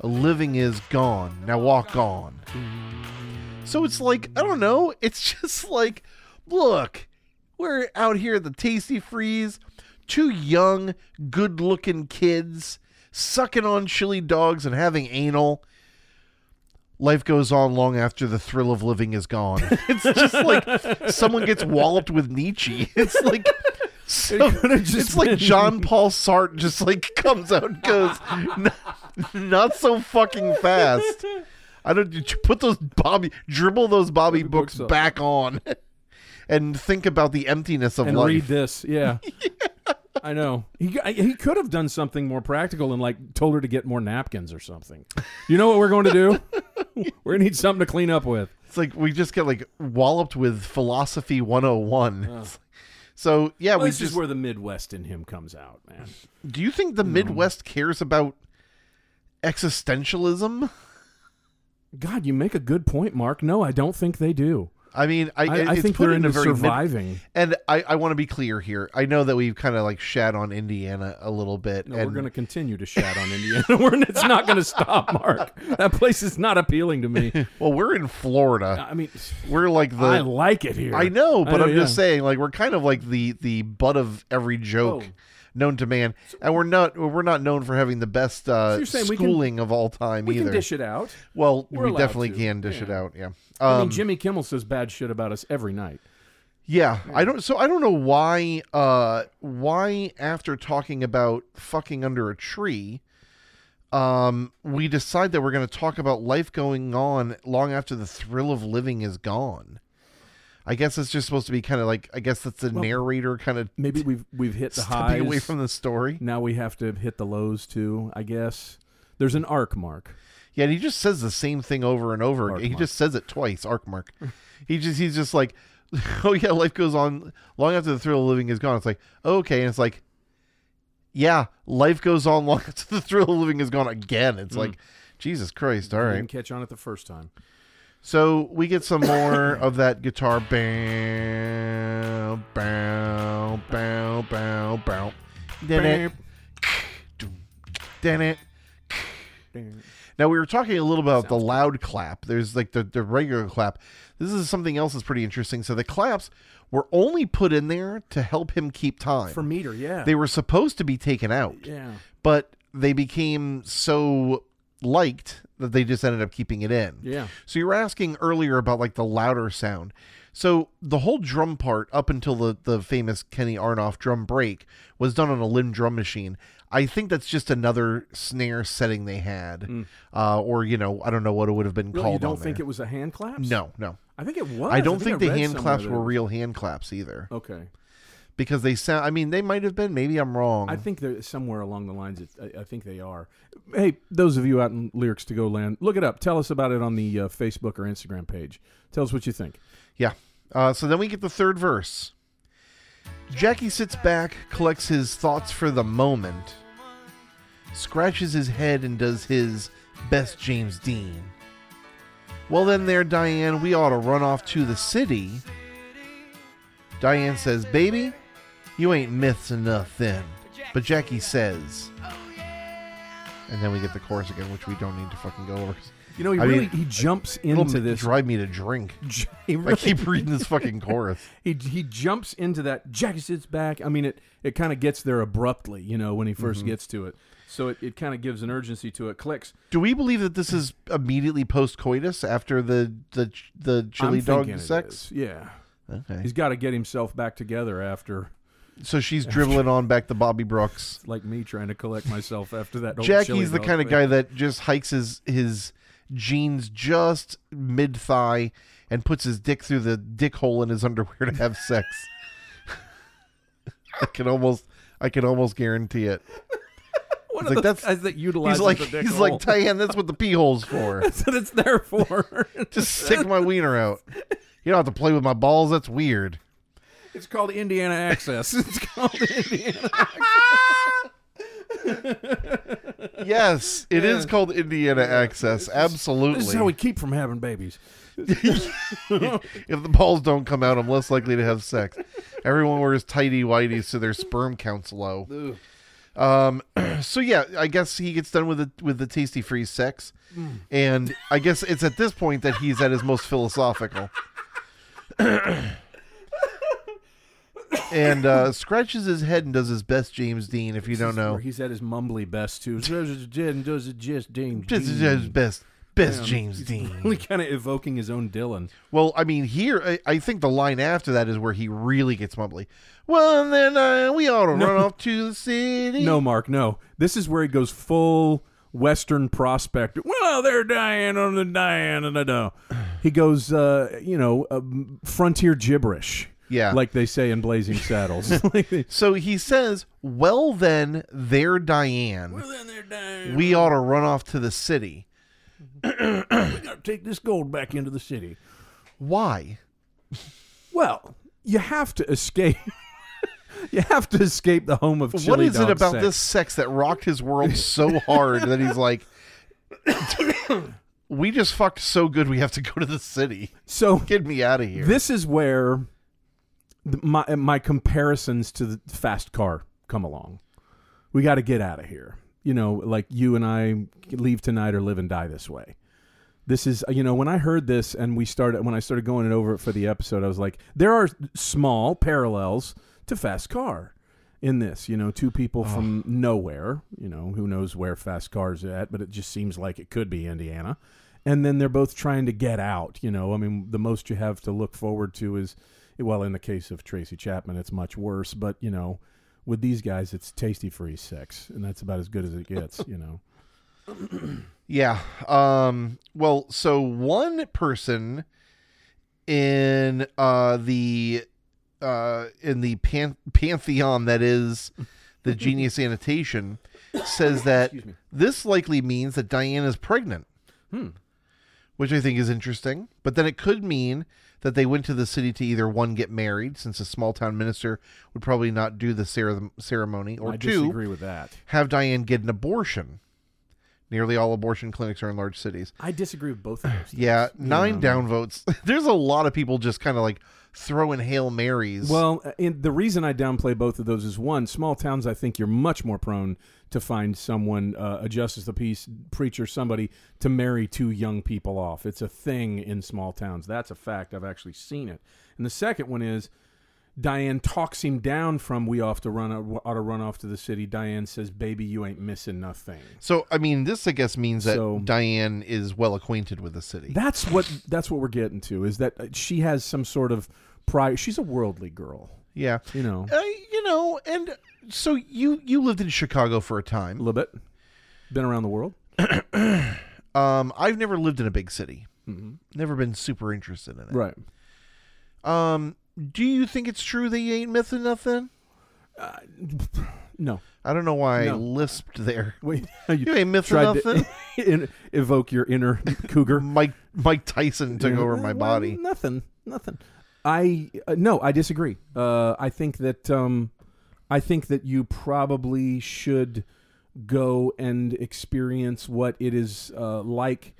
of living is gone. Now walk on. Mm-hmm. So it's like, I don't know, it's [LAUGHS] just like, look, we're out here at the Tastee Freez, two young, good looking kids sucking on chili dogs and having anal life goes on long after the thrill of living is gone. [LAUGHS] It's just like someone gets walloped with Nietzsche. [LAUGHS] It's like so, it's like John Paul Sartre just like comes out and goes, "N- not so fucking fast. I don't put those Bobbie dribble those Bobbie books books back on, [LAUGHS] and think about the emptiness of and life. read this. [LAUGHS] Yeah. I know. He he could have done something more practical and like told her to get more napkins or something. You know what we're going to do? [LAUGHS] we're gonna need something to clean up with. It's like we just get like walloped with philosophy 101. It's- So yeah, Well, we this just. is where the Midwest in him comes out, man. do you think the hmm. Midwest cares about existentialism? God, you make a good point, Marc. No, I don't think they do. I mean, I, I, it's I think they're in a very mid- surviving. and I, I want to be clear here. I know that we've kind of like shat on Indiana a little bit. No, and we're going to continue to shat on Indiana. [LAUGHS] We're, it's not going to stop, Marc. That place is not appealing to me. [LAUGHS] well, we're in Florida. I mean, We're like the I like it here. I know, but know, I'm just saying, like we're kind of like the the butt of every joke Oh. Known to man, and we're not we're not known for having the best uh, So we can- schooling of all time We either. can dish it out. well, We're we definitely to, can dish yeah. it out. Yeah, I um, mean, Jimmy Kimmel says bad shit about us every night. yeah. I don't. So I don't know why. Uh, why after talking about fucking under a tree. Um, we decide that we're going to talk about life going on long after the thrill of living is gone. I guess it's just supposed to be kind of like I guess that's the Well, narrator kind of Maybe we've we've hit the highs. away from the story. now we have to hit the lows too. I guess there's an arc, Marc. Yeah, and he just says the same thing over and over. Arc again. He mark. just says it twice. Arc mark. he just he's just like, [LAUGHS] oh yeah, life goes on long after the thrill of living is gone. It's like okay, and it's like, yeah, life goes on [LAUGHS] long after the thrill of living is gone again. It's mm. like, Jesus Christ! All Didn't catch on it the first time. So we get some more of that guitar. Bow, bow, bow, bow, bow. Did it? It? Now we were talking a little about the loud clap. There's like the, the regular clap. This is something else that's pretty interesting. So the claps were only put in there to help him keep time. For meter, yeah. they were supposed to be taken out, yeah. but they became so liked that they just ended up keeping it in. Yeah. So you were asking earlier about like the louder sound. So the whole drum part up until the the famous Kenny Aronoff drum break was done on a LinnDrum machine. I think that's just another snare setting they had, uh, or you know, I don't know what it would have been. Really, called. you don't on think there. it was a hand clap? No, no. I think it was. I don't think, the I read hand claps were real hand claps either, Okay. Because they sound. I mean, they might have been. Maybe I'm wrong. I think they're somewhere along the lines. I, I think they are. Hey, those of you out in lyrics to go land, look it up. Tell us about it on the uh, Facebook or Instagram page. Tell us what you think. Yeah. Uh, so then we get the third verse. Jackie sits back, collects his thoughts for the moment, scratches his head, and does his best James Dean. Well, then, there, Diane, we ought to run off to the city. Diane says, Baby, you ain't myths enough then. But Jackie says, and then we get the chorus again, which we don't need to fucking go over. You know, he I really mean, he jumps into this. drive me to drink. [LAUGHS] He I keep reading this fucking [LAUGHS] chorus. he he jumps into that. Jackie sits back. I mean, it it kind of gets there abruptly. You know, when he 1st Mm-hmm. gets to it, so it, it kind of gives an urgency to it. Clicks. Do we believe that this is immediately post coitus after the the the chili I'm dog sex? Yeah, Okay. he's got to get himself back together after, So she's dribbling on back to Bobbie Brooks. like me trying to collect myself after that. old Jackie's the kind of guy that just hikes his his jeans just mid thigh and puts his dick through the dick hole in his underwear to have sex. [LAUGHS] I can almost I can almost guarantee it. [LAUGHS] One like, those that's- guys that utilizes He's like the dick he's hole. like Diane, that's what the pee hole's for. [LAUGHS] That's what it's there for. Just stick my wiener out. You don't have to play with my balls, that's weird. It's called Indiana Access. [LAUGHS] It's called Indiana. Access. yes, it is called Indiana Access. Absolutely. This is how we keep from having babies. [LAUGHS] if the balls don't come out, I'm less likely to have sex. Everyone wears tighty whities so their sperm count's low. Um, [CLEARS THROAT] so yeah, I guess he gets done with the with the Tastee Freez sex, and I guess it's at this point that he's at his most philosophical. [CLEARS THROAT] and uh, scratches his head and does his best James Dean. If you don't know, he's at his mumbly best too. Does it just- does it just James Just Dean. his best best Yeah, James Dean. Really kind of evoking his own Dylan. Well, I mean, here I, I think the line after that is where he really gets mumbly. Well, and then uh, we ought to No. run off to the city. No, Marc, no. This is where he goes full Western prospect. Well, they're dying on the dying and the no. He goes, uh, you know, uh, frontier gibberish. Yeah. like they say in Blazing Saddles. [LAUGHS] Like they- So he says, "Well then, there, Diane. then they're dying. We ought to run off to the city. we got to take this gold back into the city. Why? Well, you have to escape. [LAUGHS] you have to escape the home of chili what is it dog about sex. this sex that rocked his world so hard that he's like, [COUGHS] we just fucked so good we have to go to the city. So Get me out of here. this is where th- my uh, my comparisons to the fast car come along. We got to get out of here. You know, like you and I leave tonight or live and die this way. This is you know when I heard this and we started when I started going over it for the episode, I was like, there are small parallels to fast car in this. You know, two people from oh. nowhere. You know, who knows where fast cars at, but it just seems like it could be Indiana. And then they're both trying to get out. You know, I mean, the most you have to look forward to is, well, in the case of Tracy Chapman, it's much worse. But you know, with these guys, it's tasty free sex, and that's about as good as it gets. You know. [COUGHS] Yeah. Um well, so one person in uh the uh in the pan- pantheon that is the [LAUGHS] genius annotation says that this likely means that Diane is pregnant. Hmm. Which I think is interesting. But then it could mean that they went to the city to either one get married, since a small town minister would probably not do the cere- ceremony, or I two, disagree with that. have Diane get an abortion. Nearly all abortion clinics are in large cities. I disagree with both of those. Yeah, nine downvotes. [LAUGHS] There's a lot of people just kind of like throwing hail marys. Well, in, the reason I downplay both of those is one, small towns. I think you're much more prone to find someone, uh, a justice of the peace preacher, somebody to marry two young people off. It's a thing in small towns. That's a fact. I've actually seen it. And the second one is Diane talks him down from we ought to run ought to run off to the city. Diane says, "Baby, you ain't missing nothing." so I mean, this I guess means that So- Diane is well acquainted with the city. That's what that's what we're getting to. Is that uh, she has some sort of pride. She's a worldly girl, yeah, you know, uh, you know, and so you you lived in Chicago for a time, a little bit. Been around the world. [CLEARS THROAT] Um, I've never lived in a big city. hmm Never been super interested in it. Right. Um, do you think it's true that you ain't missing nothing? Uh, no. I don't know why I lisped there. [LAUGHS] Wait. You You ain't missing tried nothing. [LAUGHS] in, evoke your inner cougar. [LAUGHS] Mike Mike Tyson took Yeah. over my Well, body. Nothing. Nothing. I uh, no. I disagree. Uh, I think that um, I think that you probably should go and experience what it is uh, like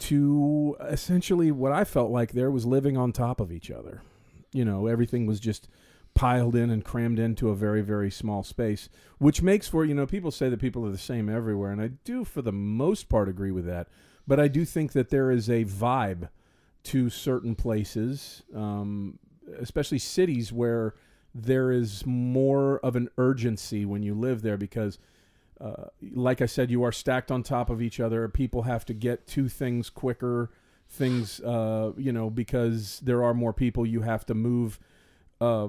to essentially what I felt like there was living on top of each other. You know, everything was just piled in and crammed into a very very small space, which makes for you know people say that people are the same everywhere, and I do for the most part agree with that. But I do think that there is a vibe to certain places, um, especially cities where there is more of an urgency when you live there because. Uh, like I said, you are stacked on top of each other. People have to get to things quicker. Things, uh, you know, because there are more people. You have to move uh,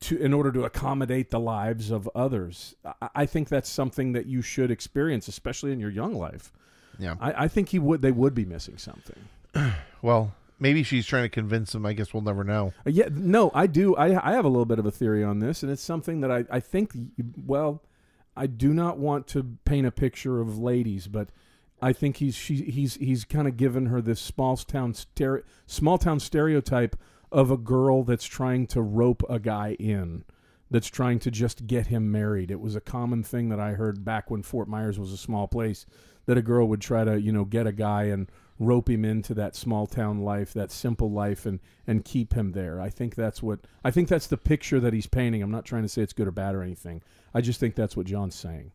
to in order to accommodate the lives of others. I, I think that's something that you should experience, especially in your young life. Yeah. I, I think he would. They would be missing something. [CLEARS THROAT] Well, maybe she's trying to convince him. I guess we'll never know. Uh, yeah, no, I do. I I have a little bit of a theory on this, and it's something that I I think. Well, I do not want to paint a picture of ladies, but I think he's she he's he's kind of given her this small town stere- small town stereotype of a girl that's trying to rope a guy in. That's trying to just get him married. It was a common thing that I heard back when Fort Myers was a small place that a girl would try to, you know, get a guy and rope him into that small town life, that simple life and and keep him there. I think that's what I think that's the picture that he's painting. I'm not trying to say it's good or bad or anything. I just think that's what John's saying.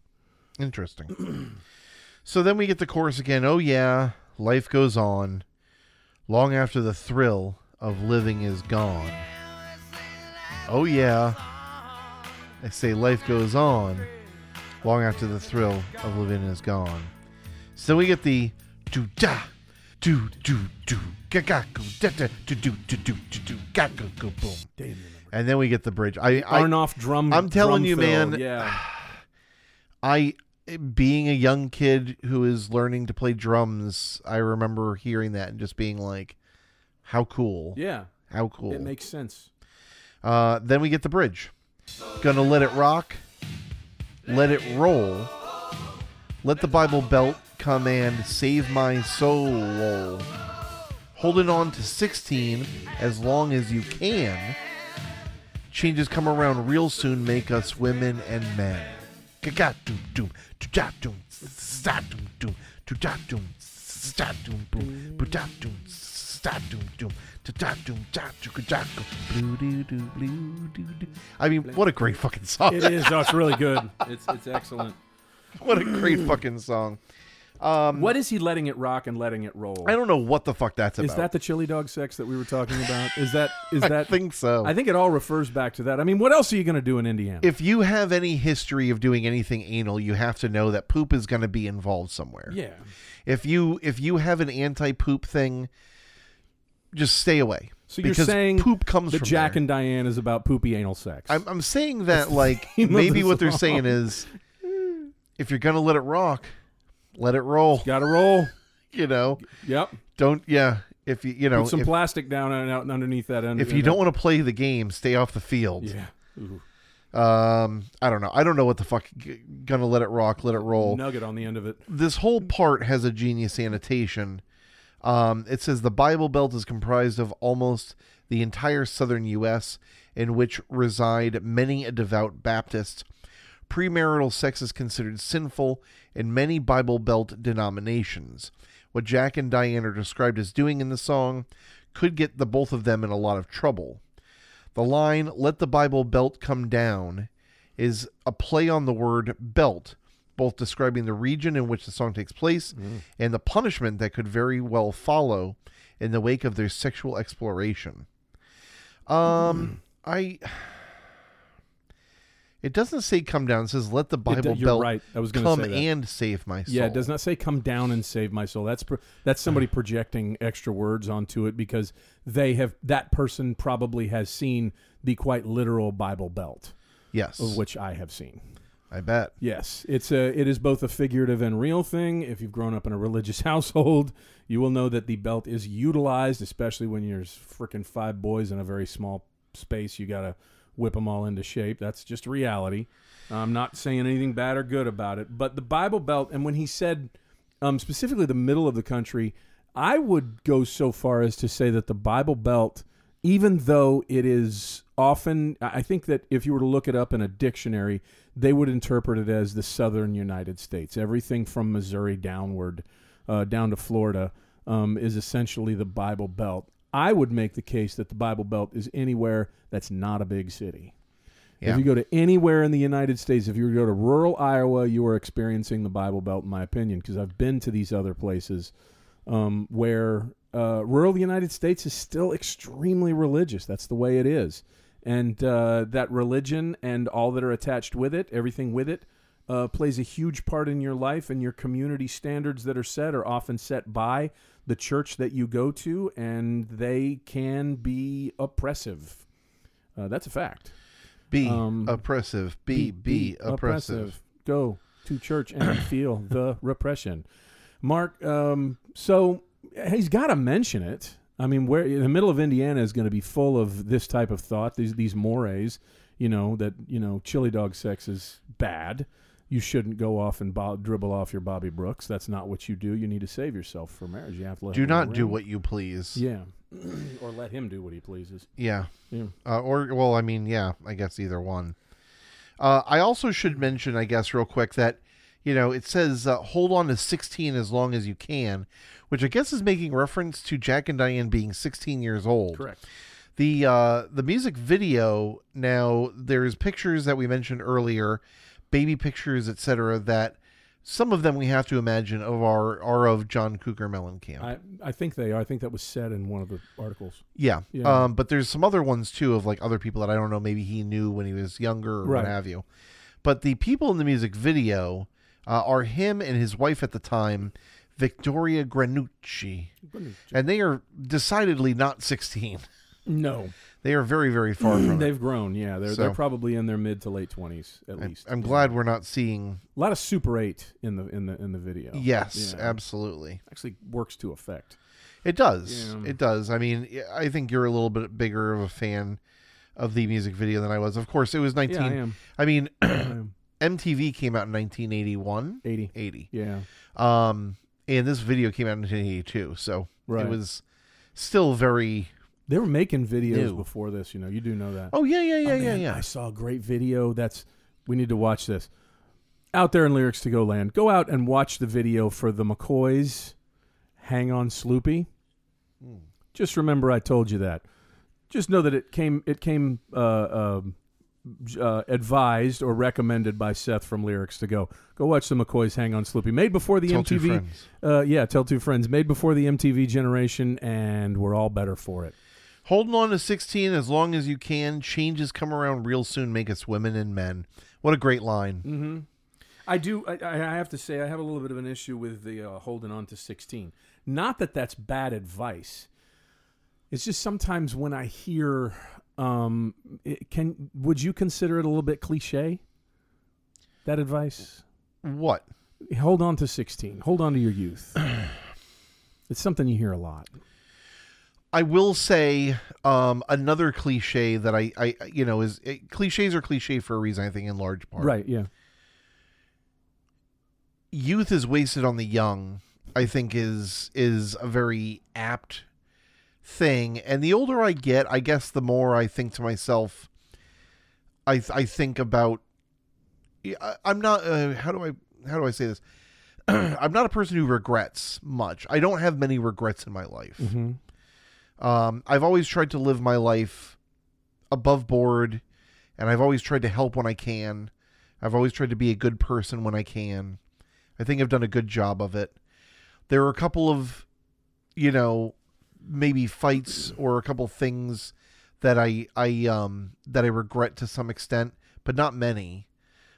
Interesting. [CLEARS THROAT] so then we get the chorus again. Oh yeah, life goes on, long after the thrill of living is gone. Oh yeah, I say life goes on, long after the thrill of living is gone. So we get the do da, do do do ga ga go da da do do do do do do ga go go boom, and then we get the bridge. I I Aronoff drum. I'm telling drum you, fill, man, Yeah. I being a young kid who is learning to play drums, I remember hearing that and just being like, "How cool! Yeah. How cool!" It makes sense. Uh, then we get the bridge. Gonna let it rock, let it roll. Let the Bible belt come and save my soul. Holding on to 16 as long as you can. Changes come around real soon, make us women and men. Ka-ga-doom-doom, to-da-doom, sa-doom-doom, to-da-doom, sa-doom, boom, ba-da-doom, sa-doom-doom, to-da-doom, da-doo-ka-da-go, blue-doo-doo, blue-doo-doo. I mean, what a great fucking song. It is. Oh, it's really good. It's it's excellent. [LAUGHS] What a great fucking song. Um, what is he letting it rock and letting it roll? I don't know what the fuck that's about. Is that the chili dog sex that we were talking about? Is that [LAUGHS] is that? I think so. I think it all refers back to that. I mean, what else are you going to do in Indiana? if you have any history of doing anything anal, you have to know that poop is going to be involved somewhere. yeah, If you if you have an anti-poop thing, just stay away. so you're because saying poop comes that from Jack there. and Diane is about poopy anal sex? I'm I'm saying that [LAUGHS] like maybe what they're saying is if you're going to let it rock, let it roll, Got to roll. [LAUGHS] you know. Yep. Don't yeah, if you you know, Put some if, plastic down and out underneath that. end. if you don't want to play the game, stay off the field. yeah. Ooh. Um I don't know. I don't know what the fuck g- gonna let it rock, let it roll. Nugget on the end of it. this whole part has a genius annotation. Um, it says the Bible Belt is comprised of almost the entire southern U.S., in which reside many a devout Baptist. Premarital sex is considered sinful in many Bible Belt denominations. What Jack and Diane are described as doing in the song could get the both of them in a lot of trouble. The line, let the Bible belt come down, is a play on the word belt, both describing the region in which the song takes place and the punishment that could very well follow in the wake of their sexual exploration. Um, I. It doesn't say come down. It says let the Bible belt right. I was come and save my soul. Yeah, it does not say "come down and save my soul." That's pro- that's [SIGHS] somebody projecting extra words onto it because they have that person probably has seen the quite literal Bible Belt, Yes, of which I have seen. I bet. Yes, it's a it is both a figurative and real thing. If you've grown up in a religious [LAUGHS] household, you will know that the belt is utilized, especially when you're freaking five boys in a very small space. You got to whip them all into shape. That's just reality. I'm not saying anything bad or good about it, but the Bible Belt, and when he said um, specifically the middle of the country, I would go so far as to say that the Bible Belt, even though it is often, I think that if you were to look it up in a dictionary, they would interpret it as the southern United States. Everything from Missouri downward, uh, down to Florida, um, is essentially the Bible Belt. I would make the case that the Bible Belt is anywhere that's not a big city. Yeah. If you go to anywhere in the United States, if you go to rural Iowa, you are experiencing the Bible Belt, in my opinion, because I've been to these other places um, where uh, rural United States is still extremely religious. That's the way it is. And uh, that religion and all that are attached with it, everything with it, uh, plays a huge part in your life, and your community standards that are set are often set by the church that you go to, and they can be oppressive. Uh, that's a fact. Be Um, oppressive. Be be, oppressive. Go to church and [COUGHS] feel the repression. Marc, um, so he's got to mention it. I mean, where in the middle of Indiana is going to be full of this type of thought. These these mores, you know, that you know, chili dog sex is bad. You shouldn't go off and bo- dribble off your Bobbie Brooks. That's not what you do. You need to save yourself for marriage. You have to let Do not do what you please. Yeah, [CLEARS THROAT] or let him do what he pleases. Yeah. Yeah. Uh, or well, I mean, yeah, I guess either one. Uh, I also should mention, I guess, real quick that you know it says uh, hold on to 16 as long as you can, which I guess is making reference to Jack and Diane being 16 years old. Correct. The uh, the music video now there's pictures that we mentioned earlier, baby pictures, etc. That some of them we have to imagine of are are of John Cougar Mellencamp. I I think they are. I think that was said in one of the articles. Yeah. Yeah. Um, but there's some other ones too of like other people that I don't know. Maybe he knew when he was younger or Right. what have you. But the people in the music video uh, are him and his wife at the time, Victoria Granucci, and they are decidedly not 16. No, They are very, very far from they've grown. Yeah, they're So- they're probably in their mid to late twenties at I'm, least. I'm glad we're not seeing. a lot of Super Eight in the in the in the video. Yes, Yeah. absolutely. actually works to effect. It does. Yeah. It does. I mean, I think you're a little bit bigger of a fan of the music video than I was. Of course, it was 19 Yeah, I am. I mean, [CLEARS THROAT] I am. [CLEARS THROAT] MTV came out in 1981, 80. 80. Yeah. Um and this video came out in 1982, so Right. it was still very They were making videos New. before this, you know. You do know that. Oh yeah, yeah, yeah, Oh, yeah, man, yeah. I saw a great video. That's we need to watch this. Out there in lyrics to go land, go out and watch the video for the McCoys. Hang on, Sloopy. Hmm. Just remember, I told you that. Just know that it came. It came uh, um, j- uh, advised or recommended by Seth from Lyrics to Go. Go watch the McCoys. Hang on, Sloopy. Made before the Tell MTV. Uh, yeah, tell two friends. Made before the MTV generation, and we're all better for it. Holding on to 16 as long as you can. Changes come around real soon. Make us women and men. What a great line. Mm-hmm. I do. I, I have to say, I have a little bit of an issue with the uh, holding on to sixteen. Not that that's bad advice. It's just sometimes when I hear, um, it can would you consider it a little bit cliche? That advice. What? Hold on to sixteen. Hold on to your youth. [CLEARS THROAT] it's something you hear a lot. I will say um, another cliche that I, I, you know, is it, cliches are cliche for a reason. I think in large part, Right? Yeah. Youth is wasted on the young. I think is is a very apt thing. And the older I get, I guess the more I think to myself. I I think about. I- I'm not. Uh, how do I how do I say this? [CLEARS THROAT] I'm not a person who regrets much. I don't have many regrets in my life. Mm-hmm. Um, I've always tried to live my life above board, and I've always tried to help when I can. I've always tried to be a good person when I can. I think I've done a good job of it. There are a couple of, you know, maybe fights or a couple things that I I um that I regret to some extent, but not many.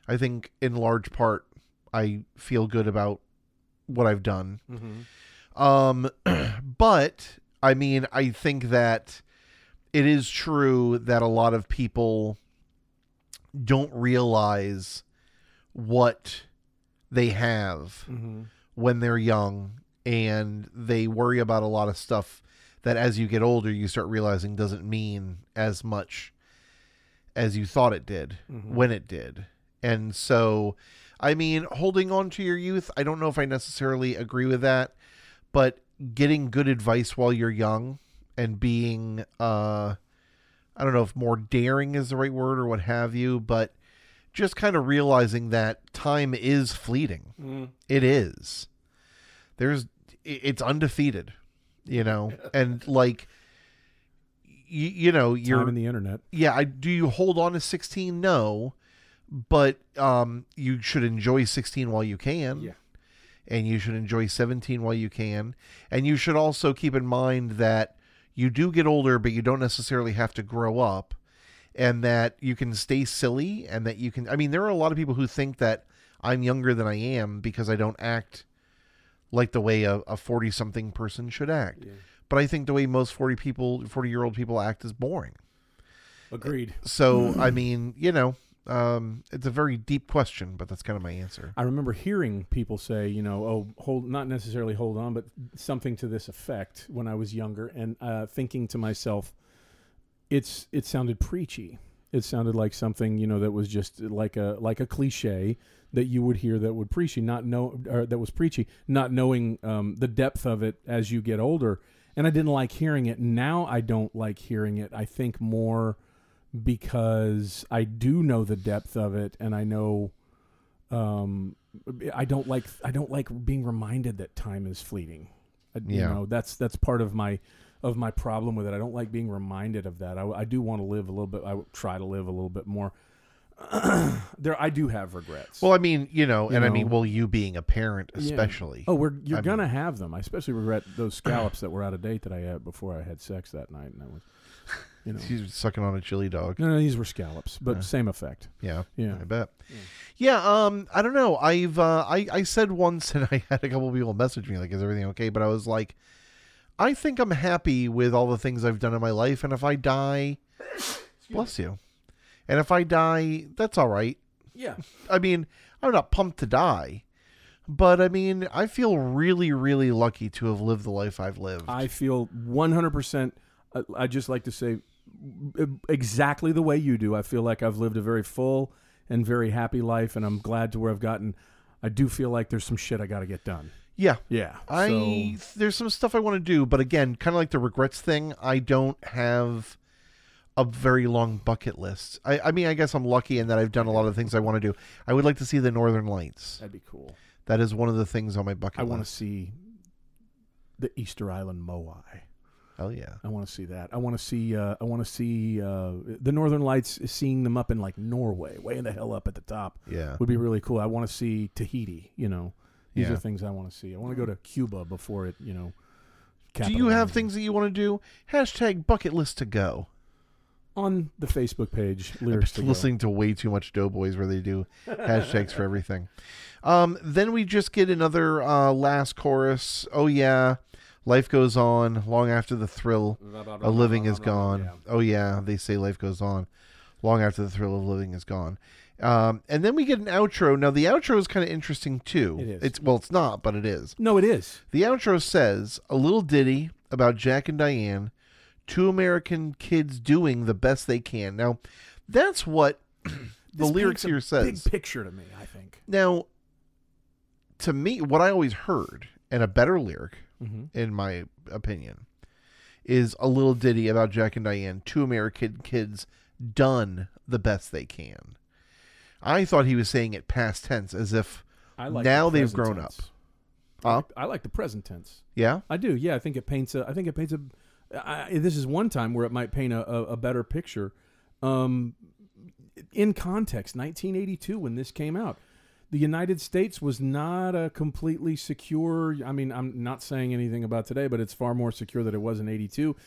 I think in large part I feel good about what I've done. Mm-hmm. Um, [CLEARS THROAT] but I mean, I think that it is true that a lot of people don't realize what they have Mm-hmm. when they're young and they worry about a lot of stuff that as you get older you start realizing doesn't mean as much as you thought it did Mhm. when it did. And so I mean, holding on to your youth, I don't know if I necessarily agree with that, but getting good advice while you're young and being uh I don't know if more daring is the right word or what have you, but just kind of realizing that time is fleeting. Mm-hmm. It is. There's it's undefeated, you know. [LAUGHS] and like you, you know, you're Time in the internet. yeah, I do you hold on to 16? No. But um you should enjoy 16 while you can. Yeah. And you should enjoy 17 while you can. And you should also keep in mind that you do get older, but you don't necessarily have to grow up. And that you can stay silly and that you can I mean, there are a lot of people who think that I'm younger than I am because I don't act like the way a 40 something person should act. Yeah. But I think the way most 40 people 40 year old people act is boring. Agreed. So I mean, you know, um, it's a very deep question, but that's kind of my answer. I remember hearing people say, you know, oh, hold, not necessarily hold on, but something to this effect when I was younger, and uh, thinking to myself, it's it sounded preachy. It sounded like something, you know, that was just like a like a cliche that you would hear that would preachy, not know or that was preachy, not knowing um, the depth of it as you get older. And I didn't like hearing it. Now I don't like hearing it. I think more because I do know the depth of it, and I know um i don't like i don't like being reminded that time is fleeting. I- you Yeah. know that's that's part of my of my problem with it. I don't like being reminded of that. I, I do want to live a little bit i try to live a little bit more. [CLEARS THROAT] There i do have regrets. Well, I mean, you know, You and I mean, well, you being a parent, Yeah. especially. oh we're you're I gonna have them. I especially regret those scallops that were out of date that i had before i had sex that night and that was you know She's sucking on a chili dog. no no these were scallops but Yeah. same effect Yeah, yeah I bet. Yeah. Yeah, um, I don't know. I've uh, I I said once, [LAUGHS] and I had a couple people message me like, "Is everything okay?" But I was like, I think I'm happy with all the things I've done in my life, and if I die, bless you, and if I die, that's all right. yeah I mean, I'm not pumped to die, but I mean, I feel really, really lucky to have lived the life I've lived. I feel 100%. I, I just like to say exactly the way you do. I feel like I've lived a very full and very happy life, and I'm glad to where I've gotten. I do feel like there's some shit I got to get done. Yeah. Yeah, I there's some stuff I want to do, but again, kind of like the regrets thing, I don't have a very long bucket list. I, I mean, I guess I'm lucky in that I've done a lot of things I want to do. I would like to see the Northern Lights. that'd be cool. That is one of the things on my bucket I want to see the Easter Island Moai. Hell yeah. I want to see that. I want to see. Uh, I want to see uh, the Northern Lights. Seeing them up in like Norway, way in the hell up at the top, Yeah. would be really cool. I want to see Tahiti. You know, these Yeah. are things I want to see. I want to go to Cuba before it. You know. Do you have things that you want to do? Hashtag bucket list to go. on the Facebook page? Lyrics to listening to way too much Doughboys where they do hashtags for everything. Um, then we just get another uh, last chorus. Oh yeah, life goes on long after the thrill of living is gone. Oh yeah, they say life goes on long after the thrill of living is gone. Um, and then we get an outro. Now the outro is kind of interesting too. It is. It's well, it's not, but it is. No, it is. The outro says a little ditty about Jack and Diane, two American kids doing the best they can. Now, that's what [CLEARS THROAT] the lyrics here says. Big picture to me. I think. Now, to me, what I always heard, and a better lyric, Mm-hmm. in my opinion, is a little ditty about Jack and Diane, two American kids done the best they can. I thought he was saying it past tense, as if like Now the they've grown tense. Huh? I like, I like the present tense. yeah, I do. Yeah, I think it paints a. I think it paints a. I, this is one time where it might paint a, a, a better picture. Um, in context, 1982 when this came out, the United States was not a completely secure. I mean, I'm not saying anything about today, but it's far more secure than it was in '82.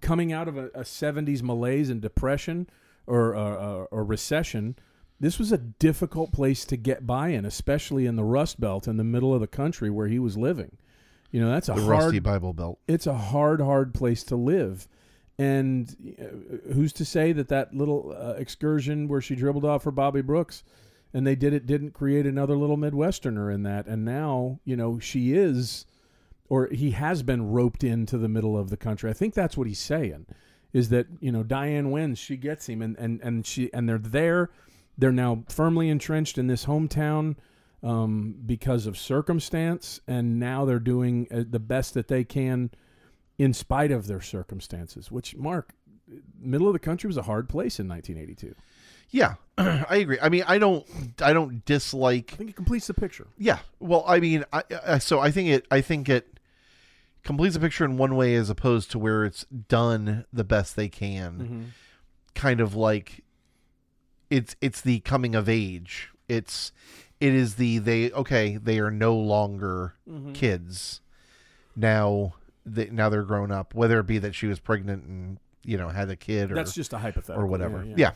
Coming out of a, a 70s malaise and depression or, or, or recession, this was a difficult place to get by in, especially in the Rust Belt in the middle of the country where he was living. You know, that's a the hard rusty Bible Belt. it's a hard, hard place to live. And uh, who's to say that that little uh, excursion where she dribbled off for Bobbie Brooks and they did it didn't create another little Midwesterner in that? And now, you know, she is, or he has been roped into the middle of the country. I think that's what he's saying is that, you know, Diane wins, she gets him, and, and, and, she, and they're there. They're now firmly entrenched in this hometown um, because of circumstance, and now they're doing uh, the best that they can in spite of their circumstances. Which, Marc, middle of the country was a hard place in 1982. Yeah, [CLEARS THROAT] I agree. I mean, I don't, I don't dislike. I think it completes the picture. Yeah, well, I mean, I, I so I think it, I think it completes the picture in one way as opposed to where it's done the best they can. Mm-hmm. Kind of like it's it's the coming of age. It's it is the they okay they are no longer mm-hmm. kids now. They, now they're grown up. Whether it be that she was pregnant and you know had a kid or That's just a hypothetical or whatever. Yeah, Yeah,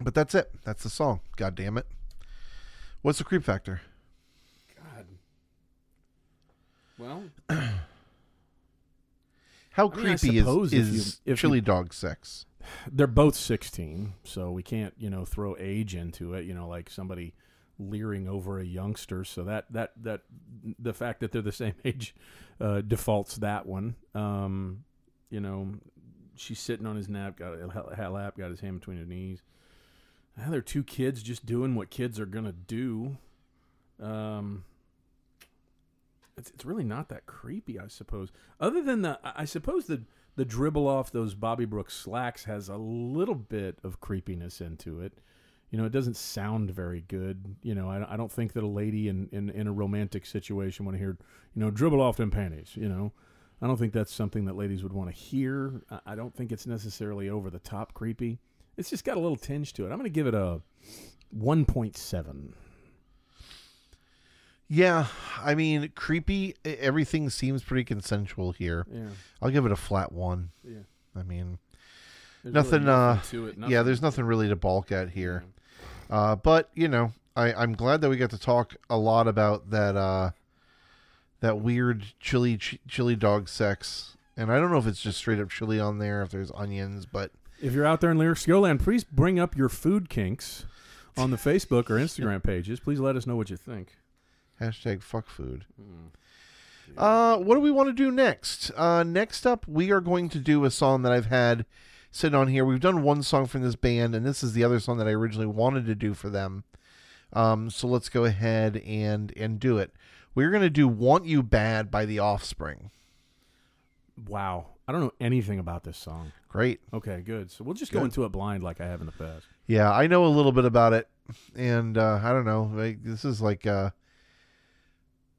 But that's it. That's the song. God damn it. What's the creep factor? God. Well, [CLEARS THROAT] How I mean, I creepy suppose is, if you- is if you- chili dog sex? [SIGHS] they're both 16, so we can't, you know, throw age into it, you know, like somebody leering over a youngster. So that that that the fact that they're the same [LAUGHS] age uh, defaults that one. Um, you know, she's sitting on his nap, got a a lap, got his hand between her knees. Now they're two kids just doing what kids are gonna do. Um, it's it's really not that creepy, I suppose. Other than the, I suppose the the dribble off those Bobbie Brooks slacks has a little bit of creepiness into it. You know, it doesn't sound very good. You know, I, I don't think that a lady in, in, in a romantic situation want to hear, you know, dribble off them panties. You know, I don't think that's something that ladies would want to hear. I, I don't think it's necessarily over the top creepy. It's just got a little tinge to it. I'm going to give it a 1.7. Yeah, I mean, creepy. Everything seems pretty consensual here. Yeah. I'll give it a flat one. Yeah. I mean, There's Nothing, really uh, to it. yeah, there's nothing really to balk at here. Uh, but you know, I, I'm glad that we got to talk a lot about that uh, that weird chili ch- chili dog sex. And I don't know if it's just straight up chili on there, if there's onions, but If you're out there in Lyric Land, please bring up your food kinks on the Facebook or Instagram pages. Please let us know what you think. hashtag fuck food. Uh, what do we want to do next? Uh, next up, we are going to do a song that I've had sitting on here. We've done one song from this band, and this is the other song that I originally wanted to do for them. Um, so let's go ahead and and do it. We're going to do "Want You Bad" by The Offspring. Wow. I don't know anything about this song. Great. Okay, good. So we'll just go Good. into it blind like I have in the past. Yeah, I know a little bit about it, and uh, I don't know. Like, this is like uh,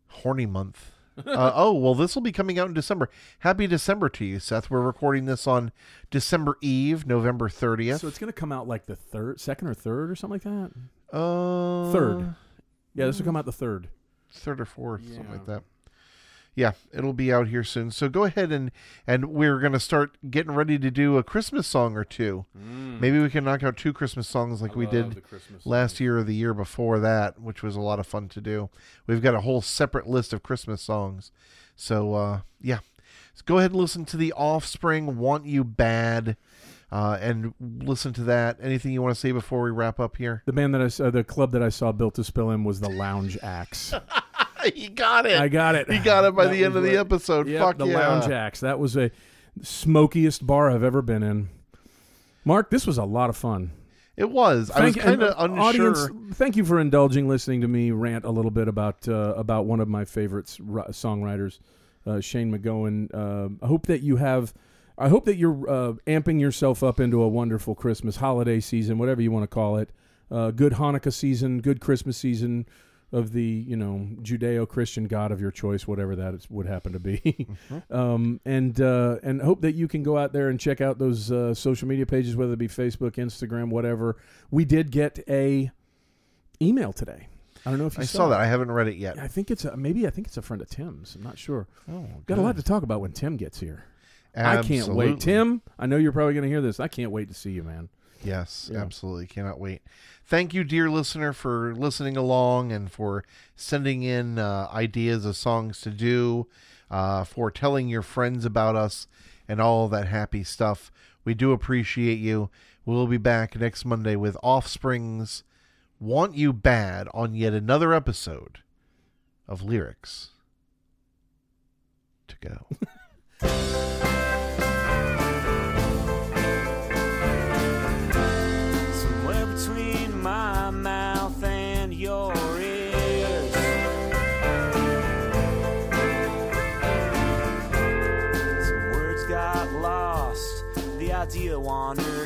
horny month. [LAUGHS] uh, oh well, this will be coming out in December. Happy December to you, Seth. We're recording this on December Eve, November thirtieth. So it's going to come out like the third, second or third or something like that. uh, Third. Yeah, this will come out the third. third or fourth, something like that. Yeah, it'll be out here soon. So go ahead and and we're gonna start getting ready to do a Christmas song or two. Maybe we can knock out two Christmas songs like we did last year or the year before that, which was a lot of fun to do. We've got a whole separate list of Christmas songs. So uh, yeah, so go ahead and listen to the Offspring "Want You Bad," uh, and listen to that. Anything you want to say before we wrap up here? The band that I saw, the club that I saw built to spill in was the Lounge Ax. [LAUGHS] [LAUGHS] you got it. I got it. You got it by That the end of the episode. Yep, Fuck the yeah. Lounge Ax. That was a smokiest bar I've ever been in. Marc, this was a lot of fun. It was. I was Thank- kind of unsure. Audience, thank you for indulging listening to me rant a little bit about uh, about one of my favorites ri- songwriters, uh, Shane MacGowan. Uh, I hope that you have. I hope that you're uh, amping yourself up into a wonderful Christmas holiday season, whatever you want to call it. Uh, good Hanukkah season, good Christmas season of the you know Judeo-Christian God of your choice, whatever that is, would happen to be. [LAUGHS] um, and uh, and hope that you can go out there and check out those uh, social media pages, whether it be Facebook, Instagram, whatever. We did get a email today. I don't know if you I saw that. I haven't read it yet. I think it's a, maybe I think it's a friend of Tim's. I'm not sure. Oh, Got a lot to talk about when Tim gets here. I can't wait. Tim, I know you're probably going to hear this. I can't wait to see you, man. Yes, Yeah. absolutely. Cannot wait. Thank you, dear listener, for listening along and for sending in uh, ideas of songs to do, uh, for telling your friends about us and all that happy stuff. We do appreciate you. We'll be back next Monday with Offspring's Want You Bad on yet another episode of Lyrics to Go. [LAUGHS]